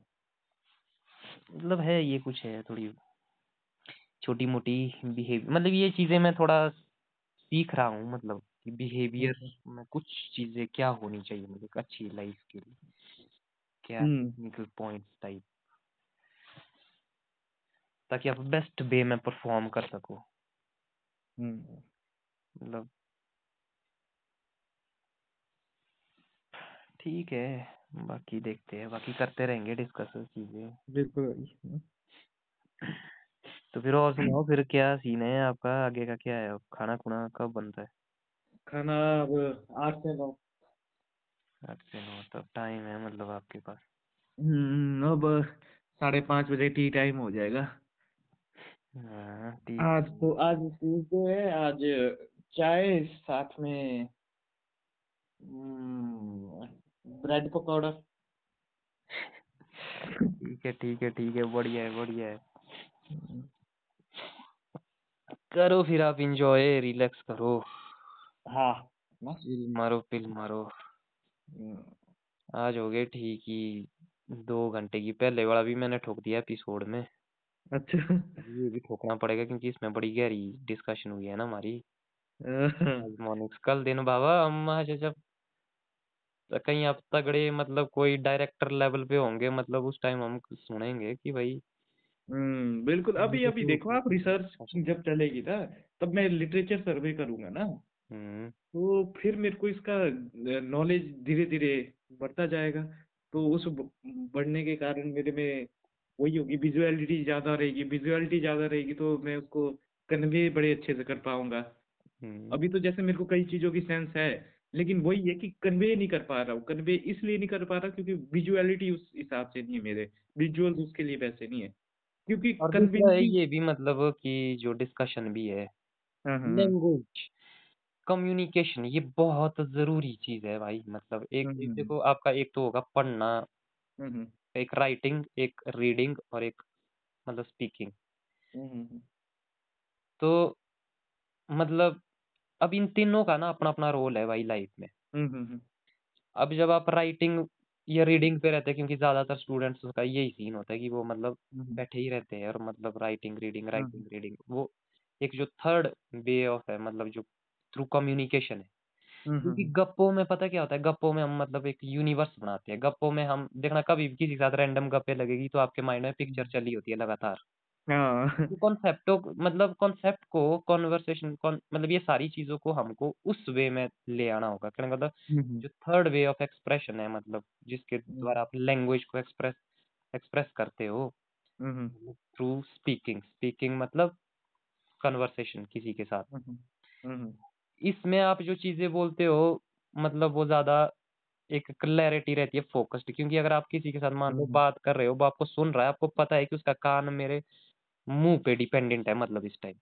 मतलब है ये कुछ है थोड़ी छोटी मोटी बिहेवियर मतलब ये चीज़ें मैं थोड़ा सीख रहा हूँ मतलब कि बिहेवियर हम्म में कुछ चीज़ें क्या होनी चाहिए मतलब एक अच्छी लाइफ के लिए क्या हम्म टेक्निकल पॉइंट्स टाइप ताकि आप बेस्ट वे में परफॉर्म कर सको। हम्म। मतलब ठीक है बाकी देखते हैं बाकी करते रहेंगे डिस्कस चीज़ें। बिल्कुल भाई। तो फिर और सुनाओ फिर क्या सीन है आपका? आगे का क्या है? खाना खुना कब बनता है? खाना अब आठ से नौ। आठ से नौ तब टाइम है मतलब आपके पास। हम्म अब साढ़े पाँच बजे टी टाइम हो जाएगा। हाँ आज तो आज ट्यूसडे है आज चाय साथ में ब्रेड पकौड़ा। ठीक है ठीक है ठीक है बढ़िया है बढ़िया है। हम्म, करो फिर आप इंजॉय रिलैक्स करो। हाँ चिल मारो पिल मारो। हम्म, आज हो गए ठीक ही दो घंटे की। पहले वाला भी मैंने ठोक दिया एपिसोड में। अच्छा। ये भी ठोकना पड़ेगा क्योंकि इसमें बड़ी गहरी डिस्कशन हुई है ना हमारी। हाँ, कल दिन बाबा हम आज जब कहीं आप तगड़े मतलब कोई डायरेक्टर लेवल पे होंगे मतलब उस टाइम हम सुनेंगे कि भाई हम्म बिल्कुल। अभी अभी देखो आप रिसर्च जब चलेगी ना तब मैं लिटरेचर सर्वे करूँगा ना। हम्म। तो फिर मेरे को इसका नॉलेज धीरे धीरे बढ़ता जाएगा। तो उस ब- बढ़ने के कारण मेरे में वही होगी विजुअलिटी ज़्यादा रहेगी विजुअलिटी ज़्यादा रहेगी तो मैं उसको कन्वे बड़े अच्छे से कर पाऊँगा। हम्म। अभी तो जैसे मेरे को कई चीज़ों की सेंस है लेकिन वही है कि कन्वे नहीं कर पा रहा हूँ कन्वे इसलिए नहीं कर पा रहा क्योंकि विजुअलिटी उस हिसाब से नहीं है मेरे विजुअल्स उसके लिए वैसे नहीं है। क्योंकि है कन्विंसिंग ये भी मतलब कि जो डिस्कशन भी है हाँ हाँ। लैंग्वेज कम्युनिकेशन ये बहुत ज़रूरी चीज़ है भाई मतलब एक हम्म हम्म देखो आपका एक तो होगा पढ़ना। एक राइटिंग एक रीडिंग और एक मतलब स्पीकिंग हम्म हम्म तो मतलब अब इन तीनों का ना अपना अपना रोल है भाई लाइफ में। हम्म हम्म हम्म। अब जब आप राइटिंग या रीडिंग पे रहते हैं क्योंकि ज़्यादातर स्टूडेंट्स का यही सीन होता है कि वो मतलब हम्म बैठे ही रहते हैं और मतलब writing reading hmm writing reading वो एक जो थर्ड वे ऑफ़ है मतलब जो थ्रू कम्युनिकेशन है। हम्म क्योंकि हम्म। गप्पों में पता क्या होता है गप्पों में हम मतलब एक यूनिवर्स बनाते हैं। गप्पों में हम देखना कभी भी किसी के साथ रैंडम गप्पे लगेगी तो आपके माइंड में पिक्चर चली होती है लगातार। हाँ। तो मतलब कॉन्सेप्ट को कॉन्वर्सेशन मतलब ये सारी चीज़ों को हमको उस वे में ले आना होगा। कहने का मतलब हम्म जो थर्ड वे ऑफ़ एक्सप्रेशन है मतलब जिसके द्वारा आप लैंग्वेज को एक्सप्रेस एक्सप्रेस करते हो हम्म थ्रू स्पीकिंग स्पीकिंग मतलब कन्वर्सेशन किसी के साथ। हम्म हम्म। इसमें आप जो चीज़ें बोलते हो मतलब वो ज़्यादा एक क्लैरिटी रहती है फोकस्ड क्योंकि अगर आप किसी के साथ मान लो हम्म। बात कर रहे हो वो आपको सुन रहा है आपको पता है कि उसका कान मेरे मुँह पे डिपेंडेंट है मतलब इस टाइम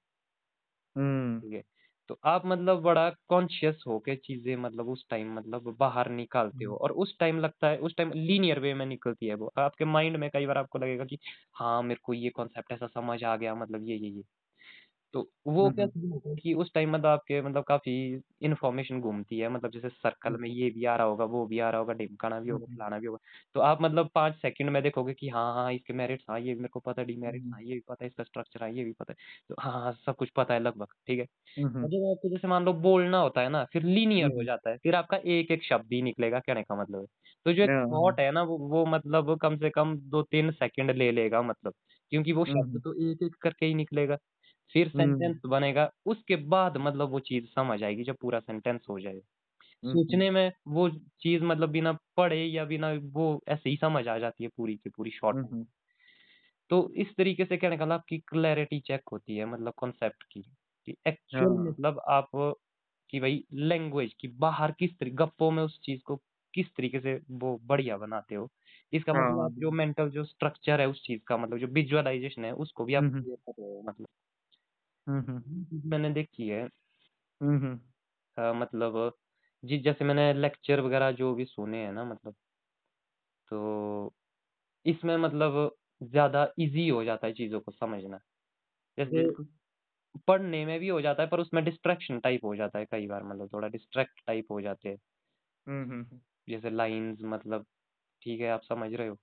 हम्म। ठीक है? तो आप मतलब बड़ा कॉन्शियस होके चीज़ें मतलब उस टाइम मतलब बाहर निकालते हो और उस टाइम लगता है उस टाइम लीनियर वे में निकलती है वो। आपके माइंड में कई बार आपको लगेगा कि हाँ मेरे को ये कॉन्सेप्ट ऐसा समझ आ गया मतलब ये ये ये। तो वो क्या हम्म, सीन होता है कि उस टाइम मतलब आपके मतलब काफ़ी इन्फॉर्मेशन घूमती है मतलब जैसे सर्कल में ये भी आ रहा होगा, वो भी आ रहा होगा, ढिमकाना भी होगा, हम्म, फलाना भी होगा। तो आप मतलब 5 सेकंड में देखोगे कि हाँ, हाँ, इसके मेरिट्स हाँ, ये भी मेरे को पता है, डिमेरिट्स हाँ, ये भी पता है, इसका स्ट्रक्चर हाँ, ये भी पता है। तो हाँ, हाँ, सब कुछ पता है लगभग, ठीक है। हम्म, जब आपको जैसे मान लो बोलना होता है ना, फिर लीनियर हो हम्म, जाता है, फिर आपका एक-एक शब्द ही निकलेगा कहने का मतलब है। तो जो एक हाँ, थॉट है ना वो वो मतलब कम से कम 2-3 सेकंड ले लेगा मतलब, क्योंकि वो शब्द हम्म, तो एक-एक करके ही निकलेगा। फिर हम्म, सेंटेंस बनेगा, उसके बाद मतलब वो चीज़ समझ आएगी जब पूरा सेंटेंस हो जाएगा। हम्म, सोचने में वो चीज़ मतलब बिना पढ़े या बिना वो ऐसे ही समझ आ जाती है पूरी की पूरी शॉर्ट में। हम्म, तो इस तरीके से कहने का आपकी क्लैरिटी चेक होती है मतलब कॉन्सेप्ट की, कि एक्चुअल हाँ, मतलब आप कि भाई लैंग्वेज की बाहर किस तरी गप्पों में उस चीज़ को किस तरीके से वो बढ़िया बनाते हो। इसका मतलब हाँ, आप जो मेंटल जो स्ट्रक्चर है उस चीज़ का मतलब जो विजुअलाइज़ेशन है उसको भी आप हम्म, कर रहे हो मतलब। हम्म, मैंने देखी है हम्म, अ, मतलब जी जैसे मैंने लेक्चर वगैरह जो भी सुने हैं ना मतलब, तो इसमें मतलब ज़्यादा ईज़ी हो जाता है चीज़ों को समझना। जैसे बिल्कुल, पढ़ने में भी हो जाता है पर उसमें डिस्ट्रैक्शन टाइप हो जाता है कई बार मतलब थोड़ा डिस्ट्रैक्ट टाइप हो जाते हैं। हम्म, हम्म, जैसे लाइन्स मतलब ठीक है आप समझ रहे हो।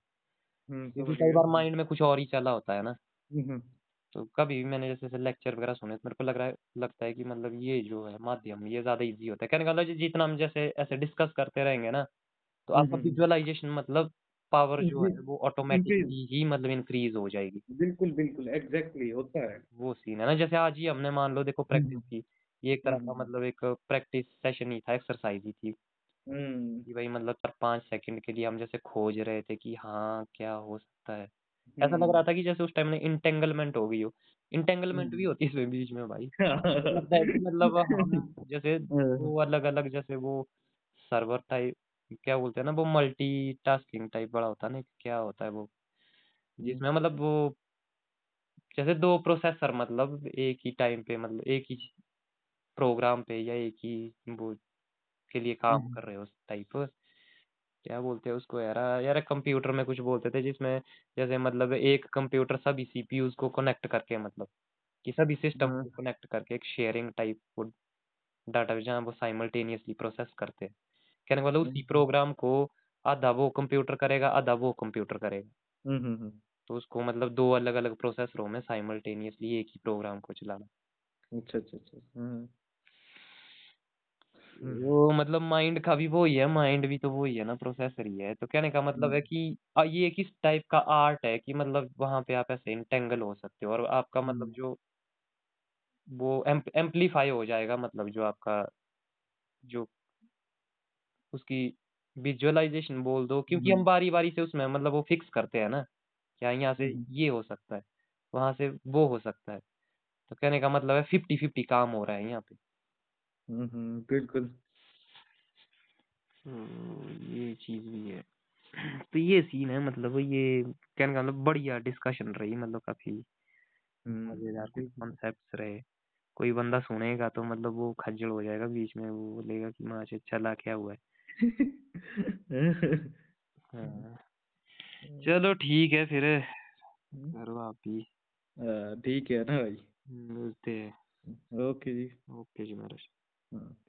हम्म, क्योंकि समझ कई गया, बार माइंड में कुछ और ही चला होता है ना। तो कभी भी मैंने जैसे लेक्चर वगैरह सुने तो मेरे को लग रहा है लगता है कि मतलब ये जो है माध्यम ये ज़्यादा ईज़ी होता है। कहने का मतलब है जितना हम जैसे ऐसे डिस्कस करते रहेंगे ना तो आपका विजुअलाइज़ेशन मतलब पावर जो है वो इंक्रीज ऑटोमैटिकली ही मतलब इंक्रीज़ हो जाएगी। बिल्कुल, बिल्कुल, एग्ज़ैक्टली होता है। वो सीन है ना जैसे आज ही हमने मान लो देखो हुँ, प्रैक्टिस हुँ। की। ये एक हुँ, तरह का हुँ। मतलब एक प्रैक्टिस सेशन ही था, एक्सरसाइज़ ही थी। हुँ, कि भाई मतलब 4-5 सेकंड के लिए हम जैसे खोज रहे थे कि हाँ, क्या हो सकता है? ऐसा लग रहा था कि जैसे उस टाइम में इंटेंगलमेंट हो गई हो। इंटेंगलमेंट भी होती है इसमें बीच में भाई। है मतलब हम जैसे हाँ, वो अलग-अलग जैसे वो सर्वर टाइप क्या बोलते हैं ना वो मल्टीटास्किंग टाइप बड़ा होता है ना, क्या होता है वो? हुँ, जिसमें मतलब वो जैसे दो प्रोसेसर मतलब एक ही टाइम पे मतलब एक ही प्रोग्राम पे या एक ही वो के लिए काम कर रहे हो उस टाइप। क्या बोलते हैं उसको यार यार कंप्यूटर में कुछ बोलते थे जिसमें जैसे मतलब एक कंप्यूटर सभी सीपीयूज़ को कनेक्ट करके मतलब कि सभी सिस्टम हाँ, को कनेक्ट करके एक शेयरिंग टाइप वो डाटा जहाँ वो साइमल्टेनियसली प्रोसेस करते हैं। कहने का मतलब उसी प्रोग्राम को आधा वो कंप्यूटर करेगा, आधा वो कंप्यूटर करेगा। हुँ, हुँ, हुँ। तो उसको मतलब दो अलग-अलग प्रोसेसरों में साइमल्टेनियसली एक ही प्रोग्राम को चलाना। अच्छा, अच्छा, अच्छा। हाँ, हुँ, वो मतलब माइंड का भी वो ही है, माइंड भी तो वो ही है ना, प्रोसेसर ही है। तो कहने का मतलब हुँ, है कि अ, ये किस टाइप का आर्ट है कि मतलब वहाँ पे आप ऐसे इंटेंगल हो सकते हो और आपका मतलब हुँ, जो वो एम्प एम्प्लीफाई हो जाएगा मतलब जो आपका जो उसकी विजुअलाइज़ेशन बोल दो क्योंकि हम बारी-बारी से उसमें मतलब वो फिक्स करते हैं ना, क्या यहाँ से ये हो सकता है, वहाँ से वो हो सकता है। तो कहने का मतलब है 50-50 काम हो रहा है यहाँ पे। हुँ, हुँ, बिल्कुल। तो ये चीज़ भी है। तो ये सीन है मतलब ये कहने का मतलब बढ़िया डिस्कशन रही मतलब काफ़ी हुँ, मज़ेदार कुछ बिल्कुल। कॉन्सेप्ट्स रहे। कोई बंदा सुनेगा तो मतलब वो खज्जल हो जाएगा बीच में, वो बोलेगा कि माँ से चला क्या हुआ है? हाँ, चलो ठीक है फिर करो आप भी अ, ठीक है ना भाई? मिलते हैं। ओके जी। ओके जी महाराज। हाँ।